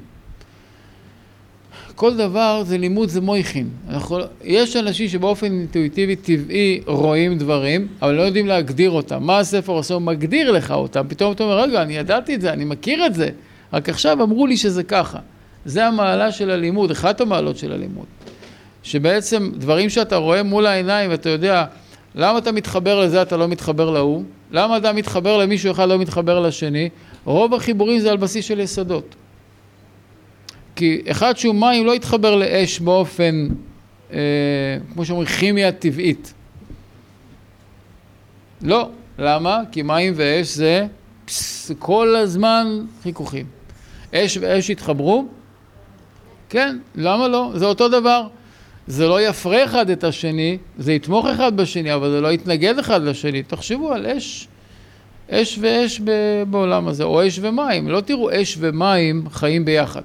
כל דבר זה לימוד, זה מויכין. אנחנו, יש אנשים שבאופן אינטואיטיבי טבעי רואים דברים, אבל לא יודעים להגדיר אותם. מה הספר עושה? הוא מגדיר לך אותם. פתאום אתה אומר, רגע, אני ידעתי את זה, אני מכיר את זה, רק עכשיו אמרו לי שזה ככה. זה המעלה של הלימוד, אחת המעלות של הלימוד. שבעצם דברים שאתה רואה מול העיניים ואתה יודע למה אתה מתחבר לזה, אתה לא מתחבר להוא, למה אתה מתחבר למישהו אחד, לא מתחבר לשני, רוב החיבורים זה על בסיס של יסודות. כי אחד שהוא מים לא יתחבר לאש באופן, אה, כמו שאומרים, כימיה טבעית. לא. למה? כי מים ואש זה פס, כל הזמן חיכוכים. אש ואש יתחברו? כן, למה לא? זה אותו דבר. זה לא יפרה אחד את השני, זה יתמוך אחד בשני, אבל זה לא יתנגד אחד לשני. תחשבו על אש, אש ואש בעולם הזה, או אש ומים. לא תראו אש ומים חיים ביחד.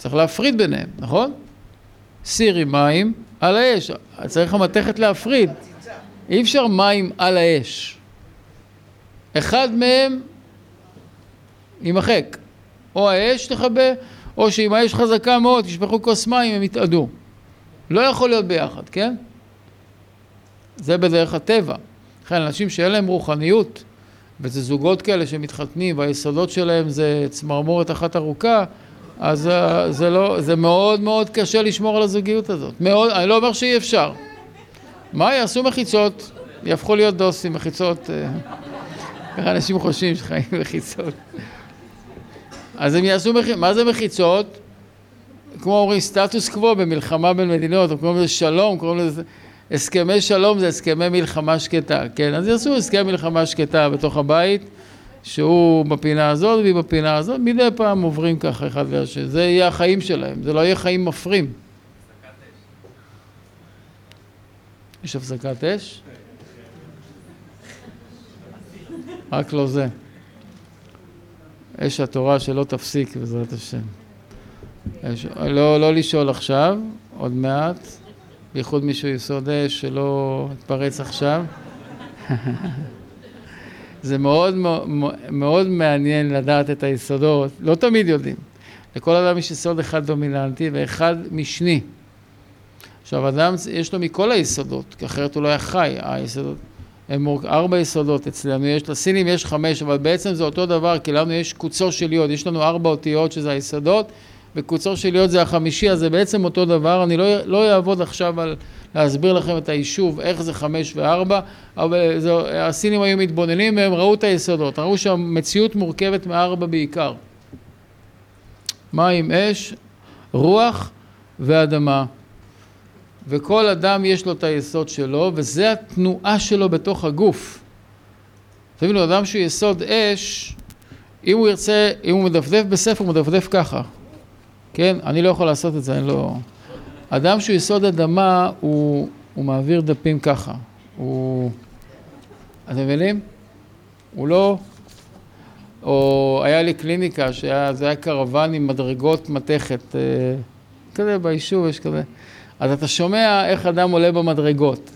צריך להפריד ביניהם, נכון? סיר עם מים על האש, צריך המתכת להפריד. אי אפשר מים על האש. אחד מהם יימחק. או האש תכבה, או שאם האש חזקה מאוד, תשפכו כוס מים, הם יתאדו. לא יכול להיות ביחד, כן? זה בדרך הטבע. לכן אנשים שאין להם רוחניות, וזה זוגות כאלה שמתחתנים והיסודות שלהם זה צמרמורת אחת ארוכה, אז uh, זה, לא, זה מאוד מאוד קשה לשמור על הזוגיות הזאת. מאוד, אני לא אומר שאי אפשר. מה, יעשו מחיצות, יהפכו להיות דוסים, מחיצות. אה, ככה אנשים חושבים שחיים מחיצות. אז הם יעשו מחיצות, מה זה מחיצות? כמו אומרים סטטוס קוו במלחמה בין מדינות, קוראים לזה שלום, קוראים לזה... הסכמי שלום זה הסכמי מלחמה שקטה, כן? אז יעשו הסכם מלחמה שקטה בתוך הבית, שהוא בפינה הזאת והיא בפינה הזאת, מדי פעם עוברים ככה אחד והשני, זה יהיה החיים שלהם, זה לא יהיה חיים מפרים. יש הפסקת אש? רק לא זה. אש התורה שלא תפסיק בעזרת השם. יש, לא, לא לשאול עכשיו, עוד מעט, בייחוד מישהו יסוד אש שלא יתפרץ עכשיו. זה מאוד, מאוד מעניין לדעת את היסודות, לא תמיד יודעים. לכל אדם יש יסוד אחד דומיננטי ואחד משני. עכשיו, אדם יש לו מכל היסודות, כי אחרת הוא לא היה חי, היסודות. הם ארבע יסודות אצלנו, יש לסינים יש חמש, אבל בעצם זה אותו דבר, כי לנו יש קוצו של יוד, יש לנו ארבע אותיות שזה היסודות, וקוצו של יוד זה החמישי, אז זה בעצם אותו דבר, אני לא, לא אעבוד עכשיו על להסביר לכם את היישוב, איך זה חמש וארבע, אבל זה, הסינים היו מתבוננים והם ראו את היסודות, ראו שהמציאות מורכבת מארבע בעיקר. מים, אש, רוח ואדמה. וכל אדם יש לו את היסוד שלו, וזה התנועה שלו בתוך הגוף. תבינו, אדם שהוא יסוד אש, אם הוא ירצה, אם הוא מדפדף בספר, הוא מדפדף ככה. כן? אני לא יכול לעשות את זה, אני לא... אדם שהוא יסוד אדמה, הוא, הוא מעביר דפים ככה. הוא... אתם מבינים? הוא לא... או היה לי קליניקה, שזה היה קרוון עם מדרגות מתכת, אה, כזה ביישוב יש כזה. אז אתה שומע איך אדם עולה במדרגות.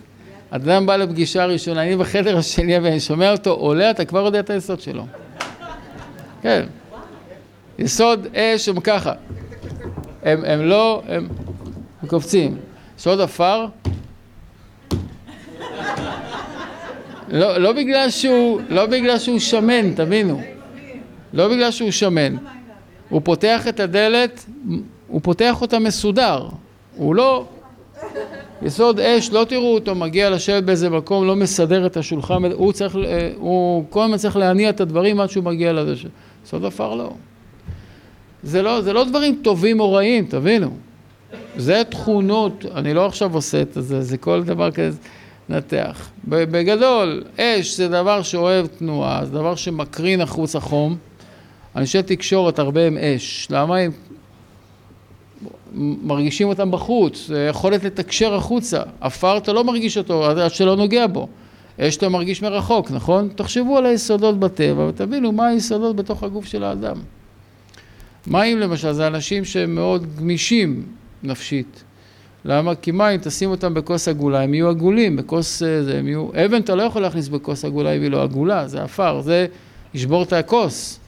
אדם בא לפגישה ראשונה, אני בחדר השני ואני שומע אותו עולה, אתה כבר יודע את היסוד שלו. כן. יסוד אש הם ככה. הם, הם לא, הם, הם קופצים. יסוד עפר, לא, לא, בגלל שהוא, לא בגלל שהוא שמן, תבינו. לא בגלל שהוא שמן. הוא פותח את הדלת, הוא פותח אותה מסודר. הוא לא... יסוד אש, לא תראו אותו מגיע לשבת באיזה מקום, לא מסדר את השולחן, הוא צריך, הוא כל הזמן צריך להניע את הדברים עד שהוא מגיע לזה. יסוד עפר לא. לא, זה לא דברים טובים או רעים, תבינו. זה תכונות, אני לא עכשיו עושה את זה, זה כל דבר כזה, נתח. בגדול, אש זה דבר שאוהב תנועה, זה דבר שמקרין החוצה חום. אנשי תקשורת הרבה הם אש. למה הם מרגישים אותם בחוץ? זה יכולת לתקשר החוצה. עפר אתה לא מרגיש אותו עד שלא נוגע בו. אש אתה מרגיש מרחוק, נכון? תחשבו על היסודות בטבע ותבינו מה היסודות בתוך הגוף של האדם. מים למשל זה אנשים שהם מאוד גמישים נפשית. למה? כי מים, תשים אותם בכוס עגולה, הם יהיו עגולים, בכוס אה, זה, הם יהיו... אבן אתה לא יכול להכניס בכוס עגולה אם היא לא עגולה, זה עפר, זה ישבור את הכוס.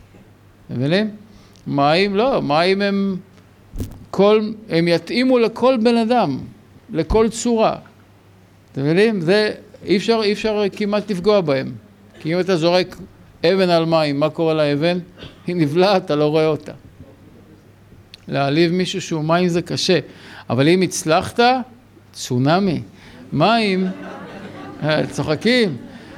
מבינים? מים לא, מים הם כל, הם יתאימו לכל בן אדם, לכל צורה. אתם מבינים? זה, אי אפשר, אי אפשר כמעט לפגוע בהם. כי אם אתה זורק אבן על מים, מה קורה לאבן? היא נבלעת, אתה לא רואה אותה. להעליב מישהו שהוא מים זה קשה, אבל אם הצלחת, צונאמי. מים, אה, צוחקים,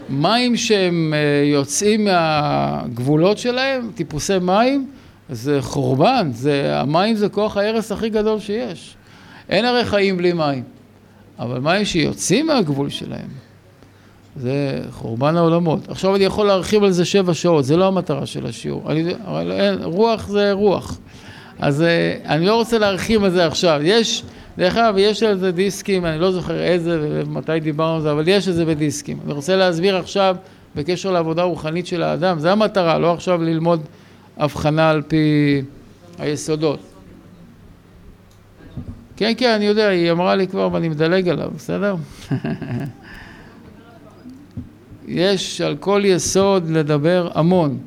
מים שהם אה, יוצאים מהגבולות שלהם, טיפוסי מים, זה חורבן, זה, המים זה כוח ההרס הכי גדול שיש. אין הרי חיים בלי מים, אבל מים שיוצאים מהגבול שלהם, זה חורבן העולמות. עכשיו אני יכול להרחיב על זה שבע שעות, זה לא המטרה של השיעור. אני, אבל אין, רוח זה רוח. אז אה, אני לא רוצה להרחיב על זה עכשיו. יש, דרך אגב, יש על זה דיסקים, אני לא זוכר איזה ומתי דיברנו על זה, אבל יש על זה בדיסקים. אני רוצה להסביר עכשיו בקשר לעבודה רוחנית של האדם, זה המטרה, לא עכשיו ללמוד הבחנה על פי היסודות. כן, כן, אני יודע, היא אמרה לי כבר ואני מדלג עליו, בסדר? יש על כל יסוד לדבר המון.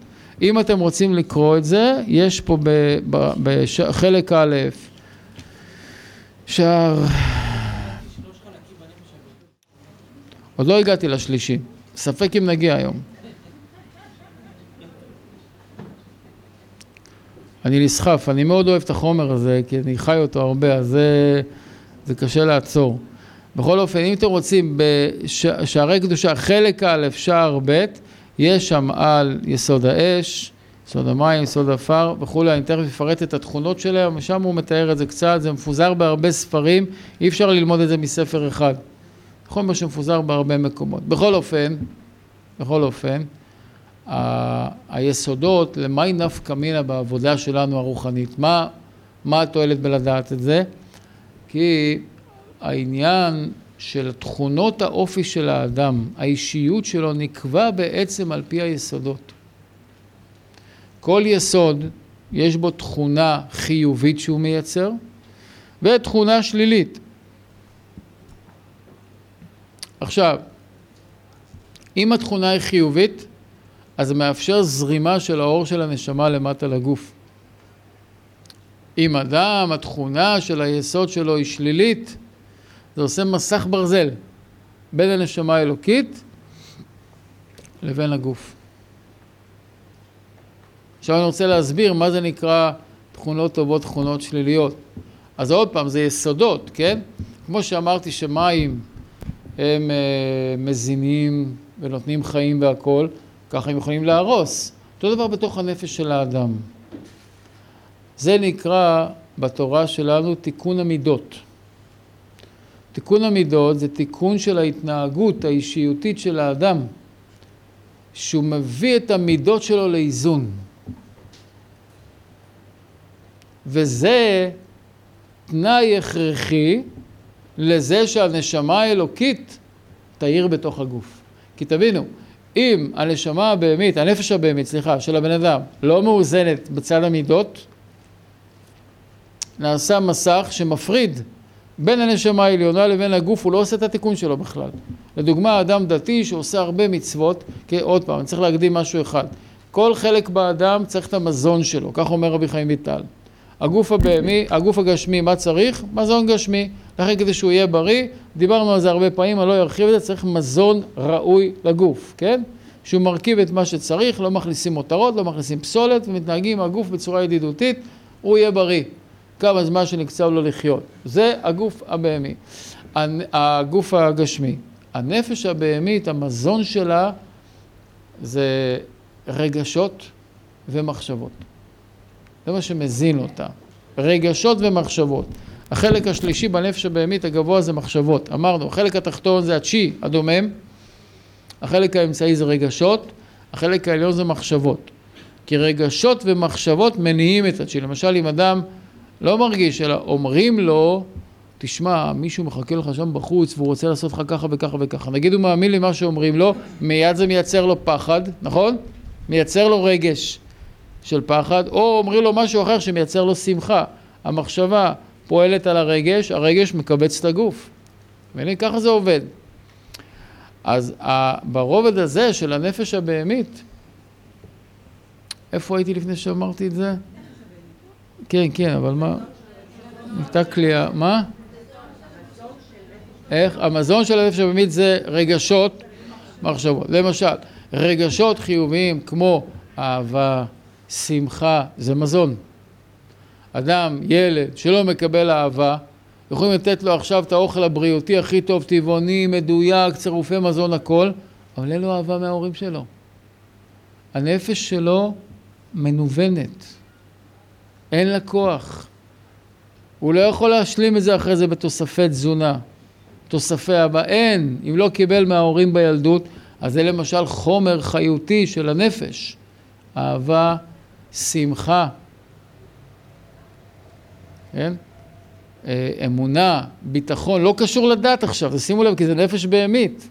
אם אתם רוצים לקרוא את זה, יש פה בחלק א', שער... עוד לא הגעתי לשלישי, ספק אם נגיע היום. אני נסחף, אני מאוד אוהב את החומר הזה, כי אני חי אותו הרבה, אז זה, זה קשה לעצור. בכל אופן, אם אתם רוצים, בשערי קדושה, חלק א', שער ב', יש שם על יסוד האש, יסוד המים, יסוד עפר וכולי, אני תכף אפרט את התכונות שלהם, ושם הוא מתאר את זה קצת, זה מפוזר בהרבה ספרים, אי אפשר ללמוד את זה מספר אחד. חומר שמפוזר בהרבה מקומות. בכל אופן, בכל אופן, היסודות למאי נפקא מינה בעבודה שלנו הרוחנית. מה, מה התועלת בלדעת את זה? כי העניין של תכונות האופי של האדם, האישיות שלו, נקבע בעצם על פי היסודות. כל יסוד יש בו תכונה חיובית שהוא מייצר ותכונה שלילית. עכשיו, אם התכונה היא חיובית, אז זה מאפשר זרימה של האור של הנשמה למטה לגוף. אם אדם, התכונה של היסוד שלו היא שלילית, זה עושה מסך ברזל בין הנשמה האלוקית לבין הגוף. עכשיו אני רוצה להסביר מה זה נקרא תכונות טובות, תכונות שליליות. אז עוד פעם, זה יסודות, כן? כמו שאמרתי שמים הם uh, מזינים ונותנים חיים והכול, ככה הם יכולים להרוס. אותו דבר בתוך הנפש של האדם. זה נקרא בתורה שלנו תיקון המידות. תיקון המידות זה תיקון של ההתנהגות האישיותית של האדם, שהוא מביא את המידות שלו לאיזון. וזה תנאי הכרחי לזה שהנשמה האלוקית תאיר בתוך הגוף. כי תבינו, אם הנשמה הבהמית, הנפש הבהמית, סליחה, של הבן אדם, לא מאוזנת בצד המידות, נעשה מסך שמפריד בין הנשמה העליונה לבין הגוף, הוא לא עושה את התיקון שלו בכלל. לדוגמה, אדם דתי שעושה הרבה מצוות, כי עוד פעם, אני צריך להקדים משהו אחד. כל חלק באדם צריך את המזון שלו, כך אומר רבי חיים ויטל. הגוף הבהמי, הגוף הגשמי, מה צריך? מזון גשמי. לכן כדי שהוא יהיה בריא, דיברנו על זה הרבה פעמים, אני לא ארחיב את זה, צריך מזון ראוי לגוף, כן? שהוא מרכיב את מה שצריך, לא מכניסים מותרות, לא מכניסים פסולת, ומתנהגים הגוף בצורה ידידותית, הוא יהיה בריא. כמה זמן שנקצב לו לחיות. זה הגוף הבהמי. הגוף הגשמי. הנפש הבהמית, המזון שלה זה רגשות ומחשבות. זה מה שמזין אותה. רגשות ומחשבות. החלק השלישי בנפש הבהמית הגבוה זה מחשבות. אמרנו, החלק התחתון זה הצ'י, הדומם, החלק האמצעי זה רגשות, החלק העליון זה מחשבות. כי רגשות ומחשבות מניעים את הצ'י. למשל, אם אדם לא מרגיש, אלא אומרים לו, תשמע, מישהו מחכה לך שם בחוץ והוא רוצה לעשות לך ככה וככה וככה. נגיד הוא מאמין למה שאומרים לו, מיד זה מייצר לו פחד, נכון? מייצר לו רגש של פחד, או אומרים לו משהו אחר שמייצר לו שמחה. המחשבה פועלת על הרגש, הרגש מקבץ את הגוף. והנה ככה זה עובד. אז ברובד הזה של הנפש הבהמית, איפה הייתי לפני שאמרתי את זה? כן, כן, אבל מה? הייתה כליאה, מה? איך? המזון של הנפש הבהמית זה רגשות, מחשבות. למשל, רגשות חיוביים כמו אהבה, שמחה, זה מזון. אדם, ילד, שלא מקבל אהבה, יכולים לתת לו עכשיו את האוכל הבריאותי הכי טוב, טבעוני, מדויק, צירופי מזון, הכל, אבל אין לו אהבה מההורים שלו. הנפש שלו מנוונת, אין לה כוח. הוא לא יכול להשלים את זה אחרי זה בתוספי תזונה, תוספי אהבה, אין. אם לא קיבל מההורים בילדות, אז זה למשל חומר חיותי של הנפש. אהבה, שמחה, כן? אה, אמונה, ביטחון, לא קשור לדת עכשיו, שימו לב, כי זה נפש בהמית.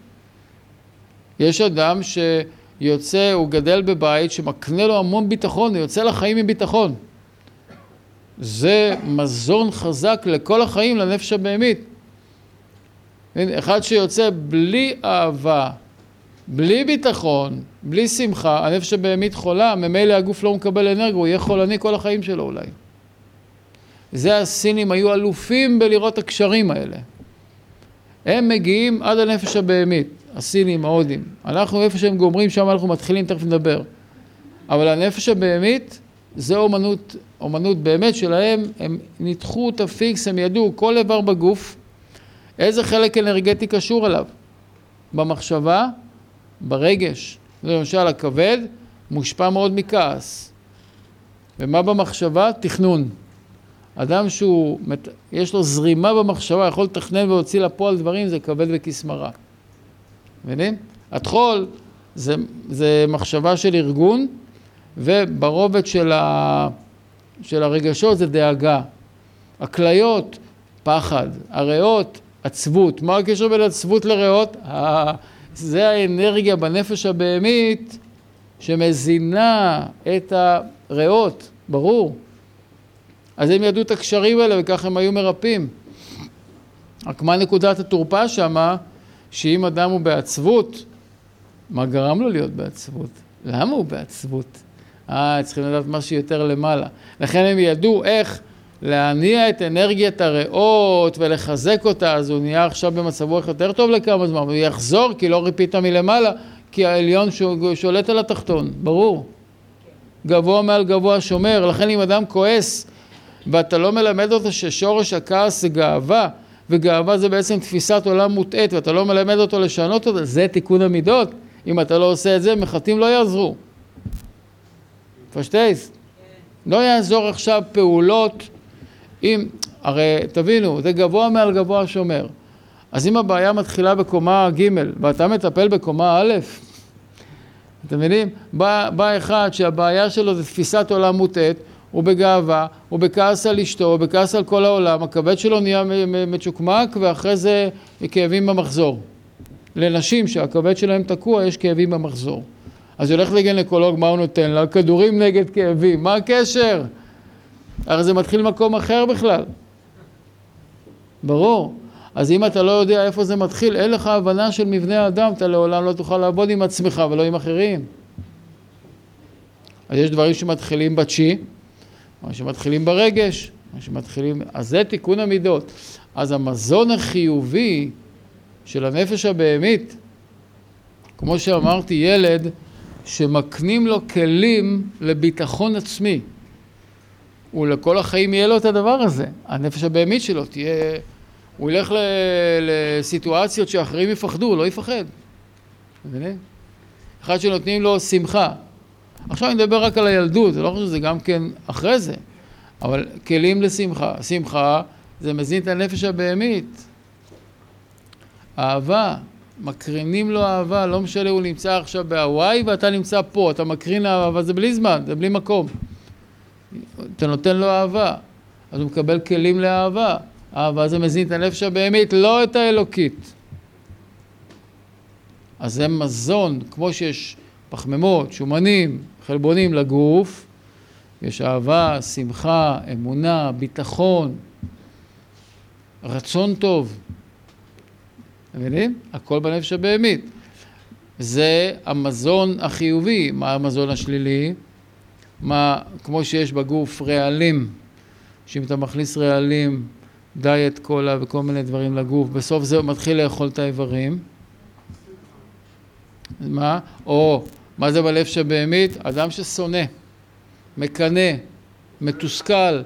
יש אדם שיוצא, הוא גדל בבית שמקנה לו המון ביטחון, הוא יוצא לחיים עם ביטחון. זה מזון חזק לכל החיים, לנפש הבהמית. אחד שיוצא בלי אהבה, בלי ביטחון, בלי שמחה, הנפש הבהמית חולה, ממילא הגוף לא מקבל אנרגיה, הוא יהיה חולני כל החיים שלו אולי. זה הסינים היו אלופים בלראות הקשרים האלה. הם מגיעים עד הנפש הבהמית, הסינים, ההודים. אנחנו איפה שהם גומרים, שם אנחנו מתחילים, תכף נדבר. אבל הנפש הבהמית זה אומנות, אומנות באמת שלהם, הם ניתחו את הפיקס, הם ידעו כל איבר בגוף, איזה חלק אנרגטי קשור אליו. במחשבה, ברגש. למשל הכבד מושפע מאוד מכעס. ומה במחשבה? תכנון. אדם שהוא, יש לו זרימה במחשבה, יכול לתכנן ולהוציא לפועל דברים, זה כבד וכסמרה. מבינים? הטחול זה, זה מחשבה של ארגון, וברובד של, ה... של הרגשות זה דאגה. הכליות, פחד. הריאות, עצבות. מה הקשר בין עצבות לריאות? זה האנרגיה בנפש הבהמית שמזינה את הריאות, ברור. אז הם ידעו את הקשרים האלה וככה הם היו מרפאים. רק מה נקודת התורפה שמה? שאם אדם הוא בעצבות, מה גרם לו להיות בעצבות? למה הוא בעצבות? אה, צריכים לדעת משהו יותר למעלה. לכן הם ידעו איך להניע את אנרגיית הריאות ולחזק אותה, אז הוא נהיה עכשיו במצב רוח יותר טוב לכמה זמן, הוא יחזור כי לא ריפית מלמעלה, כי העליון שולט על התחתון, ברור. גבוה מעל גבוה שומר, לכן אם אדם כועס ואתה לא מלמד אותו ששורש הכעס זה גאווה, וגאווה זה בעצם תפיסת עולם מוטעית, ואתה לא מלמד אותו לשנות אותה, זה תיקון המידות. אם אתה לא עושה את זה, מחטאים לא יעזרו. פשטייס. לא יעזור עכשיו פעולות אם, הרי תבינו, זה גבוה מעל גבוה שומר. אז אם הבעיה מתחילה בקומה ג' ואתה מטפל בקומה א', אתם מבינים? בא, בא אחד שהבעיה שלו זה תפיסת עולם מוטעת, הוא בגאווה, הוא בכעס על אשתו, הוא בכעס על כל העולם, הכבד שלו נהיה מצ'וקמק ואחרי זה כאבים במחזור. לנשים שהכבד שלהם תקוע יש כאבים במחזור. אז הולך לגנקולוג, מה הוא נותן לה? כדורים נגד כאבים, מה הקשר? הרי זה מתחיל ממקום אחר בכלל. ברור. אז אם אתה לא יודע איפה זה מתחיל, אין לך הבנה של מבנה האדם, אתה לעולם לא תוכל לעבוד עם עצמך ולא עם אחרים. אז יש דברים שמתחילים בצ'י, מה שמתחילים ברגש, מה שמתחילים... אז זה תיקון המידות. אז המזון החיובי של הנפש הבהמית, כמו שאמרתי, ילד שמקנים לו כלים לביטחון עצמי. הוא לכל החיים יהיה לו את הדבר הזה. הנפש הבהמית שלו תהיה... הוא ילך ל... לסיטואציות שאחרים יפחדו, הוא לא יפחד. מבינים? אחד שנותנים לו שמחה. עכשיו אני מדבר רק על הילדות, זה לא חושב שזה גם כן אחרי זה, אבל כלים לשמחה. שמחה זה מזין את הנפש הבהמית. אהבה, מקרינים לו אהבה, לא משנה, הוא נמצא עכשיו בהוואי ואתה נמצא פה, אתה מקרין אהבה, זה בלי זמן, זה בלי מקום. אתה נותן לו אהבה, אז הוא מקבל כלים לאהבה. אהבה זה מזין את הנפש הבהמית, לא את האלוקית. אז זה מזון, כמו שיש פחמימות, שומנים, חלבונים לגוף, יש אהבה, שמחה, אמונה, ביטחון, רצון טוב. מבינים? הכל בנפש הבהמית. זה המזון החיובי. מה המזון השלילי? מה, כמו שיש בגוף רעלים, שאם אתה מכניס רעלים, דיאט קולה וכל מיני דברים לגוף, בסוף זה מתחיל לאכול את האיברים. מה? או, מה זה בלב שבהמית? אדם ששונא, מקנא, מתוסכל,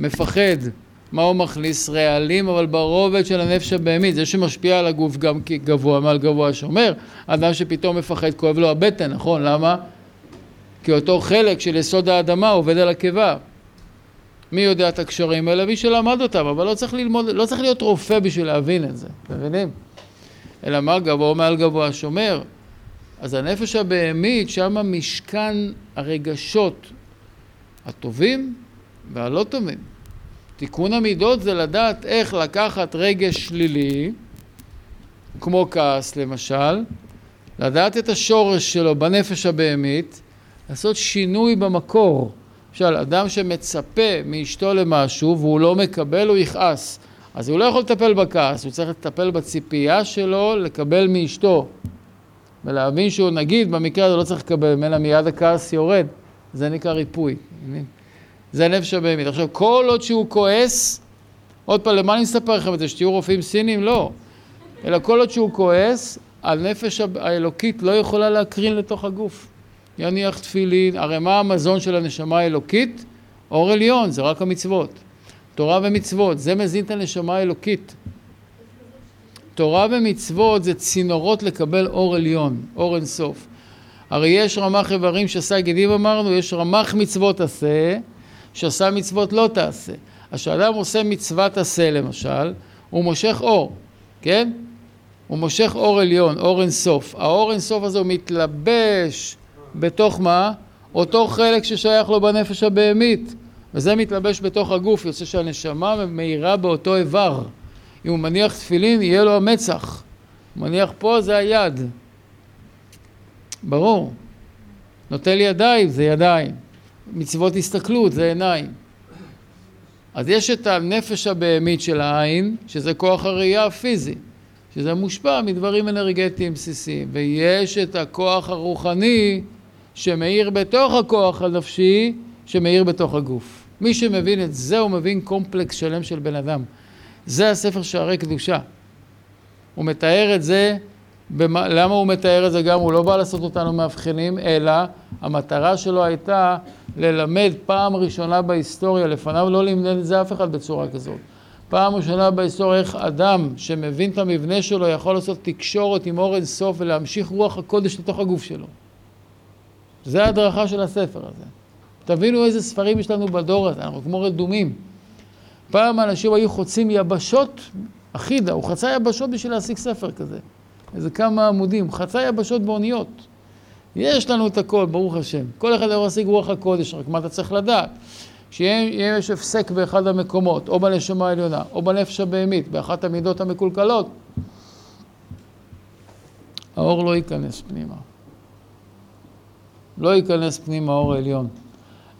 מפחד. מה הוא מכניס? רעלים, אבל ברובד של הנפש הבהמית, זה שמשפיע על הגוף גם גבוה מעל גבוה שומר, אדם שפתאום מפחד, כואב לו הבטן, נכון? למה? כי אותו חלק של יסוד האדמה עובד על הקיבה. מי יודע את הקשרים האלה? מי שלמד אותם, אבל לא צריך ללמוד, לא צריך להיות רופא בשביל להבין את זה, מבינים? אלא מה גבוה מעל גבוה שומר. אז הנפש הבהמית, שם משכן הרגשות הטובים והלא טובים. תיקון המידות זה לדעת איך לקחת רגש שלילי, כמו כעס למשל, לדעת את השורש שלו בנפש הבהמית, לעשות שינוי במקור. למשל, אדם שמצפה מאשתו למשהו והוא לא מקבל, הוא יכעס. אז הוא לא יכול לטפל בכעס, הוא צריך לטפל בציפייה שלו לקבל מאשתו. ולהבין שהוא, נגיד, במקרה הזה לא צריך לקבל ממנה, מיד הכעס יורד. זה נקרא ריפוי. זה נפש הבהמית. עכשיו, כל עוד שהוא כועס, עוד פעם, למה אני מספר לכם את זה? שתהיו רופאים סינים? לא. אלא כל עוד שהוא כועס, הנפש האלוקית לא יכולה להקרין לתוך הגוף. יניח תפילין, הרי מה המזון של הנשמה האלוקית? אור עליון, זה רק המצוות. תורה ומצוות, זה מזין את הנשמה האלוקית. תורה ומצוות זה צינורות לקבל אור עליון, אור אינסוף. הרי יש רמ"ח איברים שעשה גדים אמרנו, יש רמ"ח מצוות עשה, שעשה מצוות לא תעשה. אז כשאדם עושה מצוות עשה למשל, הוא מושך אור, כן? הוא מושך אור עליון, אור אינסוף. האור אינסוף הזה הוא מתלבש בתוך מה? אותו חלק ששייך לו בנפש הבהמית, וזה מתלבש בתוך הגוף, יוצא שהנשמה מאירה באותו איבר. אם הוא מניח תפילין, יהיה לו המצח. הוא מניח פה, זה היד. ברור. נוטל ידיים, זה ידיים. מצוות הסתכלות, זה עיניים. אז יש את הנפש הבהמית של העין, שזה כוח הראייה הפיזי, שזה מושפע מדברים אנרגטיים בסיסיים, ויש את הכוח הרוחני שמאיר בתוך הכוח הנפשי, שמאיר בתוך הגוף. מי שמבין את זה, הוא מבין קומפלקס שלם של בן אדם. זה הספר שערי קדושה. הוא מתאר את זה, במה, למה הוא מתאר את זה גם? הוא לא בא לעשות אותנו מאבחנים, אלא המטרה שלו הייתה ללמד פעם ראשונה בהיסטוריה, לפניו לא לימד את זה אף אחד בצורה כזאת. פעם ראשונה בהיסטוריה איך אדם שמבין את המבנה שלו יכול לעשות תקשורת עם אור אינסוף ולהמשיך רוח הקודש לתוך הגוף שלו. זה ההדרכה של הספר הזה. תבינו איזה ספרים יש לנו בדור הזה, אנחנו כמו רדומים. פעם אנשים היו חוצים יבשות, אחידה, הוא חצה יבשות בשביל להשיג ספר כזה. איזה כמה עמודים, חצה יבשות באוניות. יש לנו את הכל, ברוך השם. כל אחד יכול להשיג רוח הקודש, רק מה אתה צריך לדעת? שאם יש הפסק באחד המקומות, או בנשמה העליונה, או בנפש הבהמית, באחת המידות המקולקלות, האור לא ייכנס פנימה. לא ייכנס פנימה האור העליון.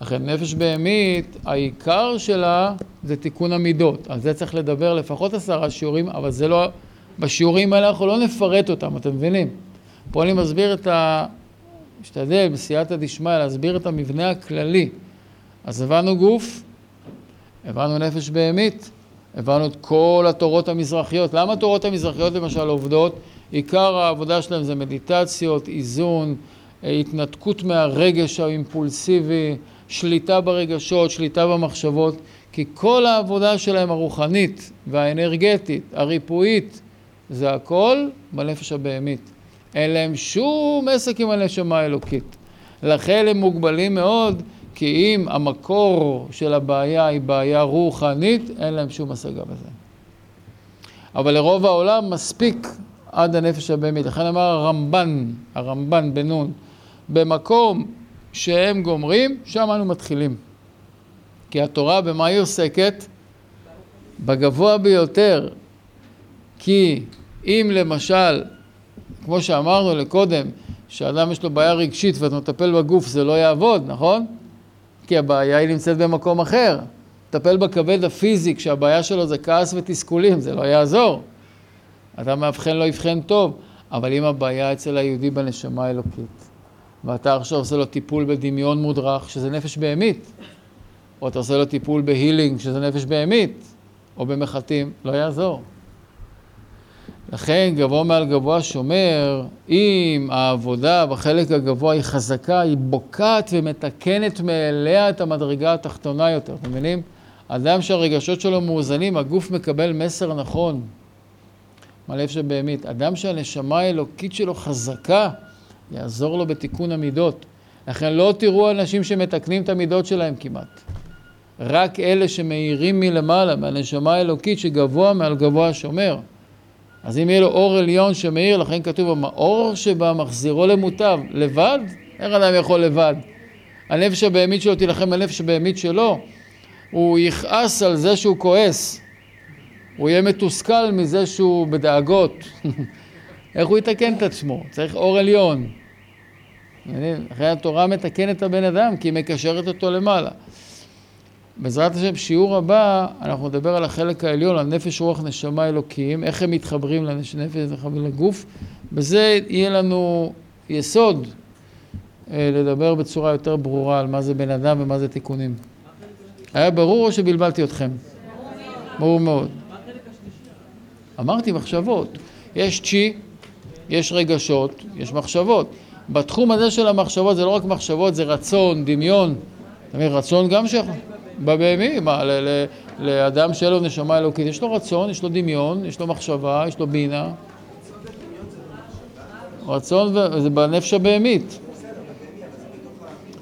לכן נפש בהמית, העיקר שלה זה תיקון המידות. על זה צריך לדבר לפחות עשרה שיעורים, אבל זה לא... בשיעורים האלה אנחנו לא נפרט אותם, אתם מבינים? פה אני מסביר את ה... משתדל בסייעתא דשמיא להסביר את המבנה הכללי. אז הבנו גוף, הבנו נפש בהמית, הבנו את כל התורות המזרחיות. למה התורות המזרחיות למשל עובדות? עיקר העבודה שלהם זה מדיטציות, איזון, התנתקות מהרגש האימפולסיבי, שליטה ברגשות, שליטה במחשבות, כי כל העבודה שלהם הרוחנית והאנרגטית, הריפואית, זה הכל בנפש הבהמית. אין להם שום עסק עם הנשמה האלוקית. לכן הם מוגבלים מאוד, כי אם המקור של הבעיה היא בעיה רוחנית, אין להם שום השגה בזה. אבל לרוב העולם מספיק עד הנפש הבהמית. לכן אמר הרמב"ן, הרמב"ן בנון, במקום שהם גומרים, שם אנו מתחילים. כי התורה במה היא עוסקת? בגבוה ביותר. כי אם למשל, כמו שאמרנו לקודם, שאדם יש לו בעיה רגשית ואתה מטפל בגוף, זה לא יעבוד, נכון? כי הבעיה היא נמצאת במקום אחר. טפל בכבד הפיזי, כשהבעיה שלו זה כעס ותסכולים, זה לא יעזור. אתה מאבחן לא יבחן טוב, אבל אם הבעיה אצל היהודי בנשמה האלוקית, ואתה עכשיו עושה לו טיפול בדמיון מודרך, שזה נפש בהמית, או אתה עושה לו טיפול בהילינג, שזה נפש בהמית, או במחטים, לא יעזור. לכן גבוה מעל גבוה שומר, אם העבודה בחלק הגבוה היא חזקה, היא בוקעת ומתקנת מאליה את המדרגה התחתונה יותר, אתם מבינים? אדם שהרגשות שלו מאוזנים, הגוף מקבל מסר נכון. מהלב שבהמית. אדם שהנשמה האלוקית שלו חזקה, יעזור לו בתיקון המידות. לכן לא תראו אנשים שמתקנים את המידות שלהם כמעט. רק אלה שמאירים מלמעלה, מהנשמה האלוקית שגבוה מעל גבוה שומר. אז אם יהיה לו אור עליון שמאיר, לכן כתוב, האור שבה מחזירו למוטב, לבד? איך אדם יכול לבד? הנפש הבהמית שלו תילחם בנפש הבהמית שלו, הוא יכעס על זה שהוא כועס, הוא יהיה מתוסכל מזה שהוא בדאגות. איך הוא יתקן את עצמו? צריך אור עליון. לכן התורה מתקנת את הבן אדם, כי היא מקשרת אותו למעלה. בעזרת השם, שיעור הבא, אנחנו נדבר על החלק העליון, על נפש, רוח, נשמה, אלוקים, איך הם מתחברים לנפש, מתחברים לגוף. בזה יהיה לנו יסוד אה, לדבר בצורה יותר ברורה על מה זה בן אדם ומה זה תיקונים. היה ברור או שבלבלתי אתכם? ברור מאוד. אמרתי מחשבות. יש צ'י, יש רגשות, יש מחשבות. בתחום הזה של המחשבות זה לא רק מחשבות, זה רצון, דמיון. אתה מבין, רצון גם ש... בבהמי, מה, לאדם שאין לו נשמה אלוקית, יש לו רצון, יש לו דמיון, יש לו מחשבה, יש לו בינה. רצון זה בנפש הבהמית.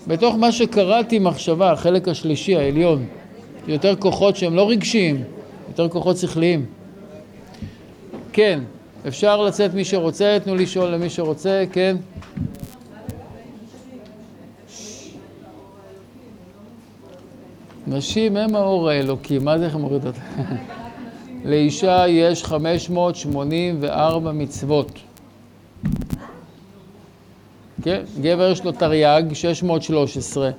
בתוך מה שקראתי מחשבה, החלק השלישי, העליון, יותר כוחות שהם לא רגשיים, יותר כוחות שכליים. כן, אפשר לצאת מי שרוצה, תנו לשאול למי שרוצה, כן. נשים הם האור האלוקי, מה זה איך מוריד אותה? לאישה יש 584 מצוות. כן? גבר יש לו תרי"ג, 613.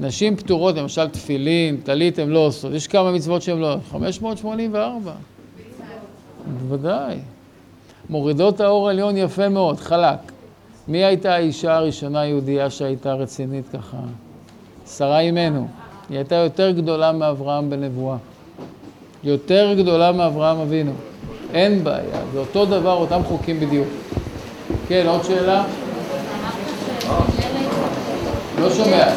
נשים פטורות, למשל תפילין, טלית, הן לא עושות. יש כמה מצוות שהן לא... 584. בוודאי. מורידות האור העליון יפה מאוד, חלק. מי הייתה האישה הראשונה היהודייה שהייתה רצינית ככה? שרה אימנו. היא הייתה יותר גדולה מאברהם בנבואה. יותר גדולה מאברהם אבינו. אין בעיה, זה אותו דבר, אותם חוקים בדיוק. כן, עוד שאלה? לא שומע.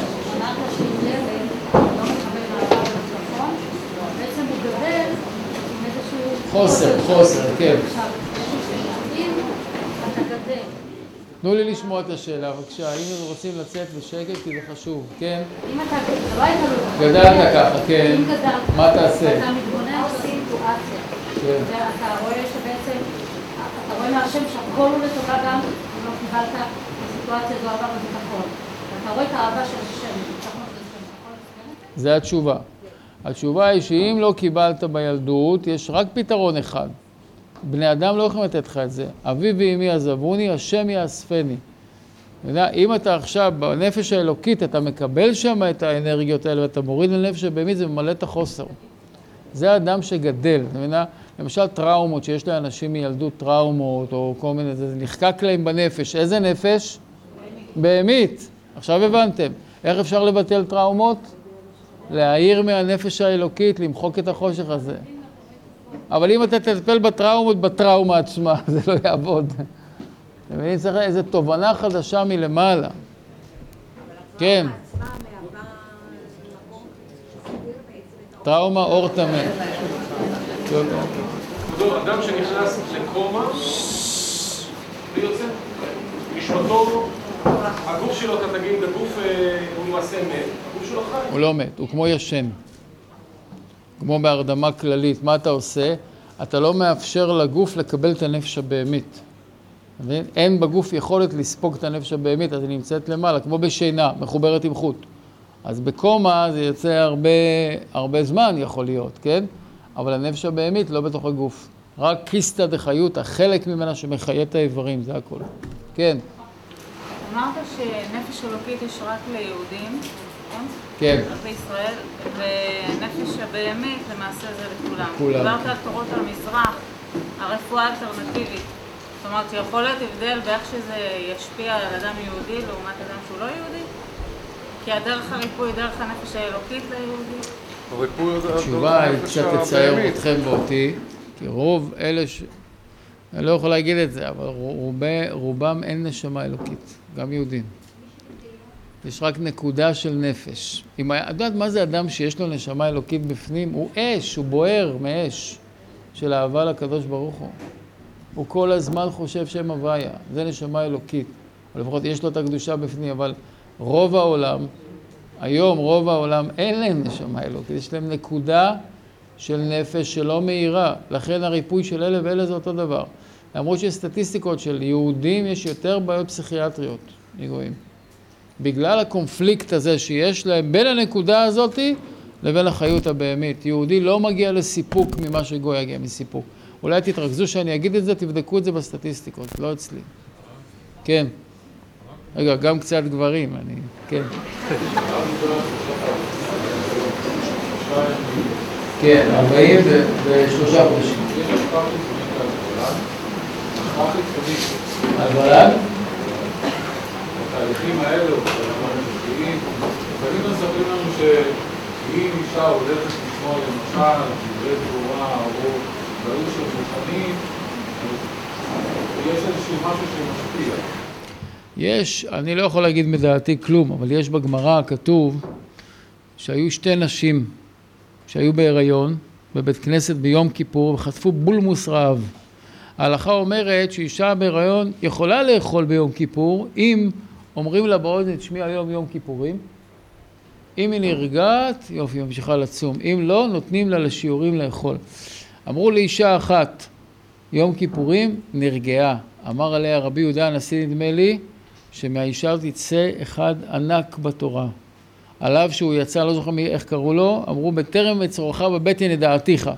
חוסר, חוסר, כן. תנו לי לשמוע את השאלה, בבקשה. אם הם רוצים לצאת בשקט, כי זה חשוב, כן? אם אתה לא היית לו... גדלת ככה, כן. אם גדלת, מה תעשה? ואתה מתבונן בסיטואציה, כן. ואתה רואה שבעצם, אתה רואה מהשם שהכל הוא לטובה גם אם לא קיבלת בסיטואציה זו אהבה וביטחון. ואתה רואה את האהבה של השם, אתה לסגר את זה? זה התשובה. התשובה היא שאם לא קיבלת בילדות, יש רק פתרון אחד. בני אדם לא יכולים לתת לך את זה. אבי ואמי עזבוני, השם יאספני. אם אתה עכשיו בנפש האלוקית, אתה מקבל שם את האנרגיות האלה ואתה מוריד לנפש הבהמית, זה ממלא את החוסר. זה אדם שגדל, אתה מבין? למשל טראומות, שיש לאנשים מילדות טראומות, או כל מיני, זה נחקק להם בנפש. איזה נפש? בהמית. עכשיו הבנתם. איך אפשר לבטל טראומות? להעיר מהנפש האלוקית, למחוק את החושך הזה. אבל אם אתה תטפל בטראומות, בטראומה עצמה, זה לא יעבוד. אתה מבין? צריך איזו תובנה חדשה מלמעלה. כן. טראומה אור טמא. אדם שנכנס לקומה, בלי יוצא, נשמתו, הגוף שלו, אתה תגיד, הגוף אה, הוא למעשה מת, הגוף שלו חי. הוא לא מת, הוא כמו ישן. כמו בהרדמה כללית. מה אתה עושה? אתה לא מאפשר לגוף לקבל את הנפש הבהמית. אין בגוף יכולת לספוג את הנפש הבהמית, אז היא נמצאת למעלה, כמו בשינה, מחוברת עם חוט. אז בקומה זה יוצא הרבה, הרבה זמן יכול להיות, כן? אבל הנפש הבהמית לא בתוך הגוף. רק קיסתא דחיותא, חלק ממנה שמחיה את האיברים, זה הכל. כן, אמרת שנפש אלוקית יש רק ליהודים, נכון? כן. רק בישראל, ונפש הבהמית למעשה זה לכולם. כולם. דיברת על תורות המזרח, הרפואה האלטרנטיבית. זאת אומרת, יכול להיות הבדל באיך שזה ישפיע על אדם יהודי לעומת אדם שהוא לא יהודי? כי הדרך הריפוי היא דרך הנפש האלוקית ליהודי? התשובה היא קצת תצייר אתכם ואותי, כי רוב אלה ש... אני לא יכול להגיד את זה, אבל רובם אין נשמה אלוקית, גם יהודים. יש רק נקודה של נפש. אם את יודעת מה זה אדם שיש לו נשמה אלוקית בפנים? הוא אש, הוא בוער מאש של אהבה לקדוש ברוך הוא. הוא כל הזמן חושב שם הוויה, זה נשמה אלוקית. או לפחות יש לו את הקדושה בפנים, אבל רוב העולם, היום רוב העולם אין להם נשמה אלוקית, יש להם נקודה של נפש שלא מאירה. לכן הריפוי של אלה ואלה זה אותו דבר. למרות שיש סטטיסטיקות של יהודים יש יותר בעיות פסיכיאטריות מגויים. בגלל הקונפליקט הזה שיש להם בין הנקודה הזאתי לבין החיות הבהמית. יהודי לא מגיע לסיפוק ממה שגוי יגיע מסיפוק. אולי תתרכזו שאני אגיד את זה, תבדקו את זה בסטטיסטיקות, לא אצלי. כן. רגע, גם קצת גברים, אני... כן. כן, 43 חודשים. על ולד? התהליכים האלו, שאנחנו משקיעים, תמיד מספרים לנו שאם אישה הולכת לשמוע למשל דברי תורה או דברים של רוחניים, יש איזשהו משהו שמשפיע. יש, אני לא יכול להגיד מדעתי כלום, אבל יש בגמרא כתוב שהיו שתי נשים שהיו בהיריון בבית כנסת ביום כיפור וחטפו בולמוס רעב. ההלכה אומרת שאישה בהיריון יכולה לאכול ביום כיפור אם אומרים לה באוזן, תשמעי היום יום כיפורים. אם היא נרגעת, יופי, היא ממשיכה לצום. אם לא, נותנים לה לשיעורים לאכול. אמרו לאישה אחת, יום כיפורים, נרגעה. אמר עליה רבי יהודה הנשיא, נדמה לי, שמהאישה הזאת יצא אחד ענק בתורה. עליו שהוא יצא, לא זוכר איך קראו לו, אמרו בטרם אצרוך בבטן ידעתיך.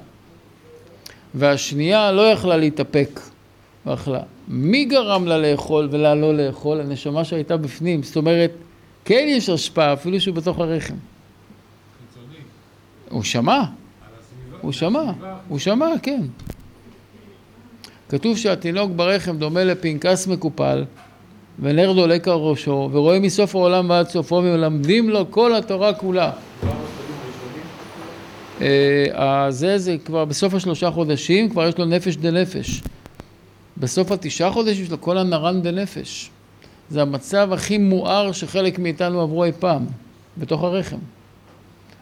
והשנייה לא יכלה להתאפק, יכלה. מי גרם לה לאכול ולה לא לאכול? הנשמה שהייתה בפנים. זאת אומרת, כן יש השפעה, אפילו שהוא בתוך הרחם. חיצוני, הוא שמע. הוא שמע. הוא שמע, כן. כתוב שהתינוק ברחם דומה לפנקס מקופל, ונר דולק על ראשו, ורואה מסוף העולם ועד סופו, ומלמדים לו כל התורה כולה. אה, זה, זה כבר בסוף השלושה חודשים, כבר יש לו נפש דנפש. בסוף התשעה חודשים שלו כל הנרן דנפש. זה המצב הכי מואר שחלק מאיתנו עברו אי פעם, בתוך הרחם.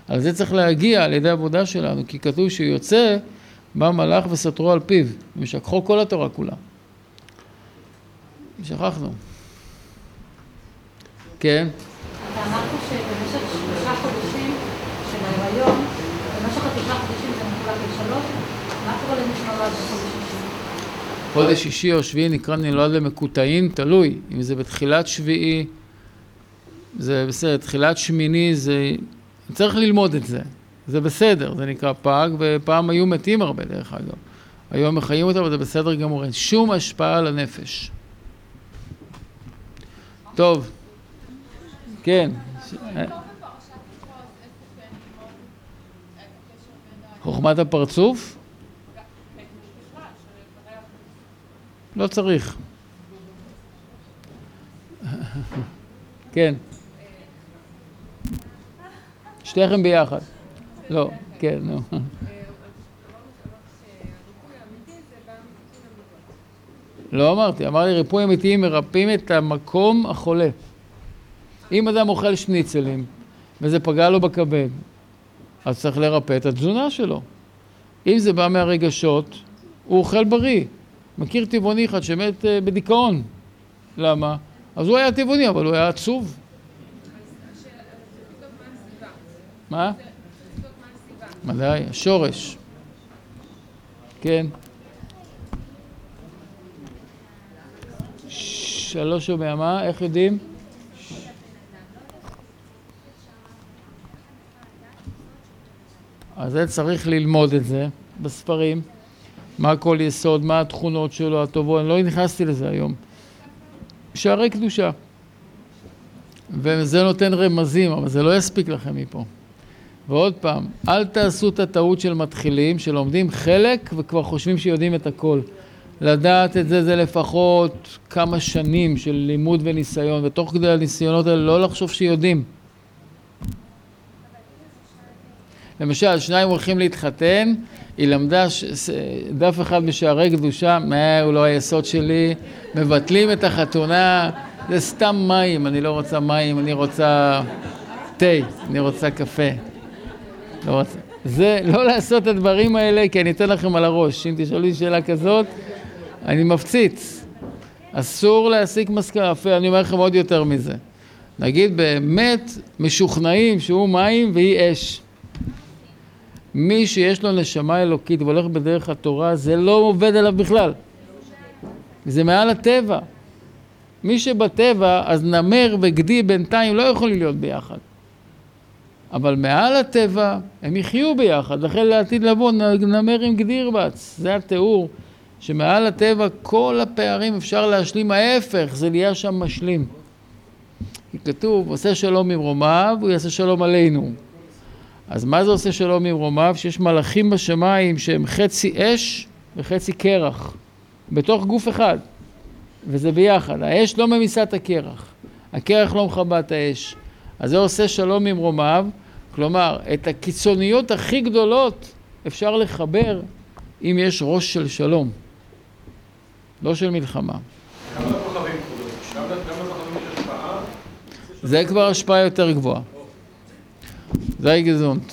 על זה צריך להגיע על ידי עבודה שלנו, כי כתוב שהוא יוצא, בא מלאך וסתרו על פיו, ומשכחו כל התורה כולה. שכחנו. כן? אתה אמרת שבמשך שלושה חודשים של ההיריון, במשך התשעה חודשים זה מחולק לשלוש, מה קורה למי שנולד? חודש שישי או שביעי נקרא נולד למקוטעים, תלוי, אם זה בתחילת שביעי, זה בסדר, תחילת שמיני זה, צריך ללמוד את זה, זה בסדר, זה נקרא פג, ופעם היו מתים הרבה דרך אגב. היום מחיים אותם, אבל זה בסדר גמור, אין שום השפעה על הנפש. טוב, כן. חוכמת הפרצוף? לא צריך. כן. שתיכם ביחד. לא, כן, נו. לא אמרתי, אמרתי ריפוי אמיתי מרפאים את המקום החולה. אם אדם אוכל שניצלים וזה פגע לו בכבד, אז צריך לרפא את התזונה שלו. אם זה בא מהרגשות, הוא אוכל בריא. מכיר טבעוני אחד שמת אה, בדיכאון. למה? אז הוא היה טבעוני, אבל הוא היה עצוב. מה? ודאי, השורש. כן. ש- לא שומע, מה? איך יודעים? אז זה צריך ללמוד את זה בספרים. מה כל יסוד, מה התכונות שלו, הטובות, אני לא נכנסתי לזה היום. שערי קדושה. וזה נותן רמזים, אבל זה לא יספיק לכם מפה. ועוד פעם, אל תעשו את הטעות של מתחילים, שלומדים חלק וכבר חושבים שיודעים את הכל. לדעת את זה זה לפחות כמה שנים של לימוד וניסיון, ותוך כדי הניסיונות האלה לא לחשוב שיודעים. למשל, שניים הולכים להתחתן, היא למדה ש... דף אחד בשערי קדושה, מה, הוא לא היסוד שלי, מבטלים את החתונה, זה סתם מים, אני לא רוצה מים, אני רוצה תה, אני רוצה קפה. לא רוצה. זה לא לעשות את הדברים האלה, כי אני אתן לכם על הראש. אם תשאלו לי שאלה כזאת, אני מפציץ. אסור להסיק מסקנה, יפה, אני אומר לכם עוד יותר מזה. נגיד באמת משוכנעים שהוא מים והיא אש. מי שיש לו נשמה אלוקית והולך בדרך התורה, זה לא עובד עליו בכלל. זה מעל הטבע. מי שבטבע, אז נמר וגדי בינתיים לא יכולים להיות ביחד. אבל מעל הטבע הם יחיו ביחד, לכן לעתיד לבוא נמר עם גדי ירבץ. זה התיאור, שמעל הטבע כל הפערים אפשר להשלים, ההפך, זה נהיה שם משלים. כי כתוב, עושה שלום עם רומיו, הוא יעשה שלום עלינו. אז מה זה עושה שלום עם רומיו? שיש מלאכים בשמיים שהם חצי אש וחצי קרח, בתוך גוף אחד, וזה ביחד. האש לא ממיסה את הקרח, הקרח לא מכבה את האש. אז זה עושה שלום עם רומיו, כלומר, את הקיצוניות הכי גדולות אפשר לחבר אם יש ראש של שלום, לא של מלחמה. זה כבר השפעה יותר גבוהה. זה ההיגזונט.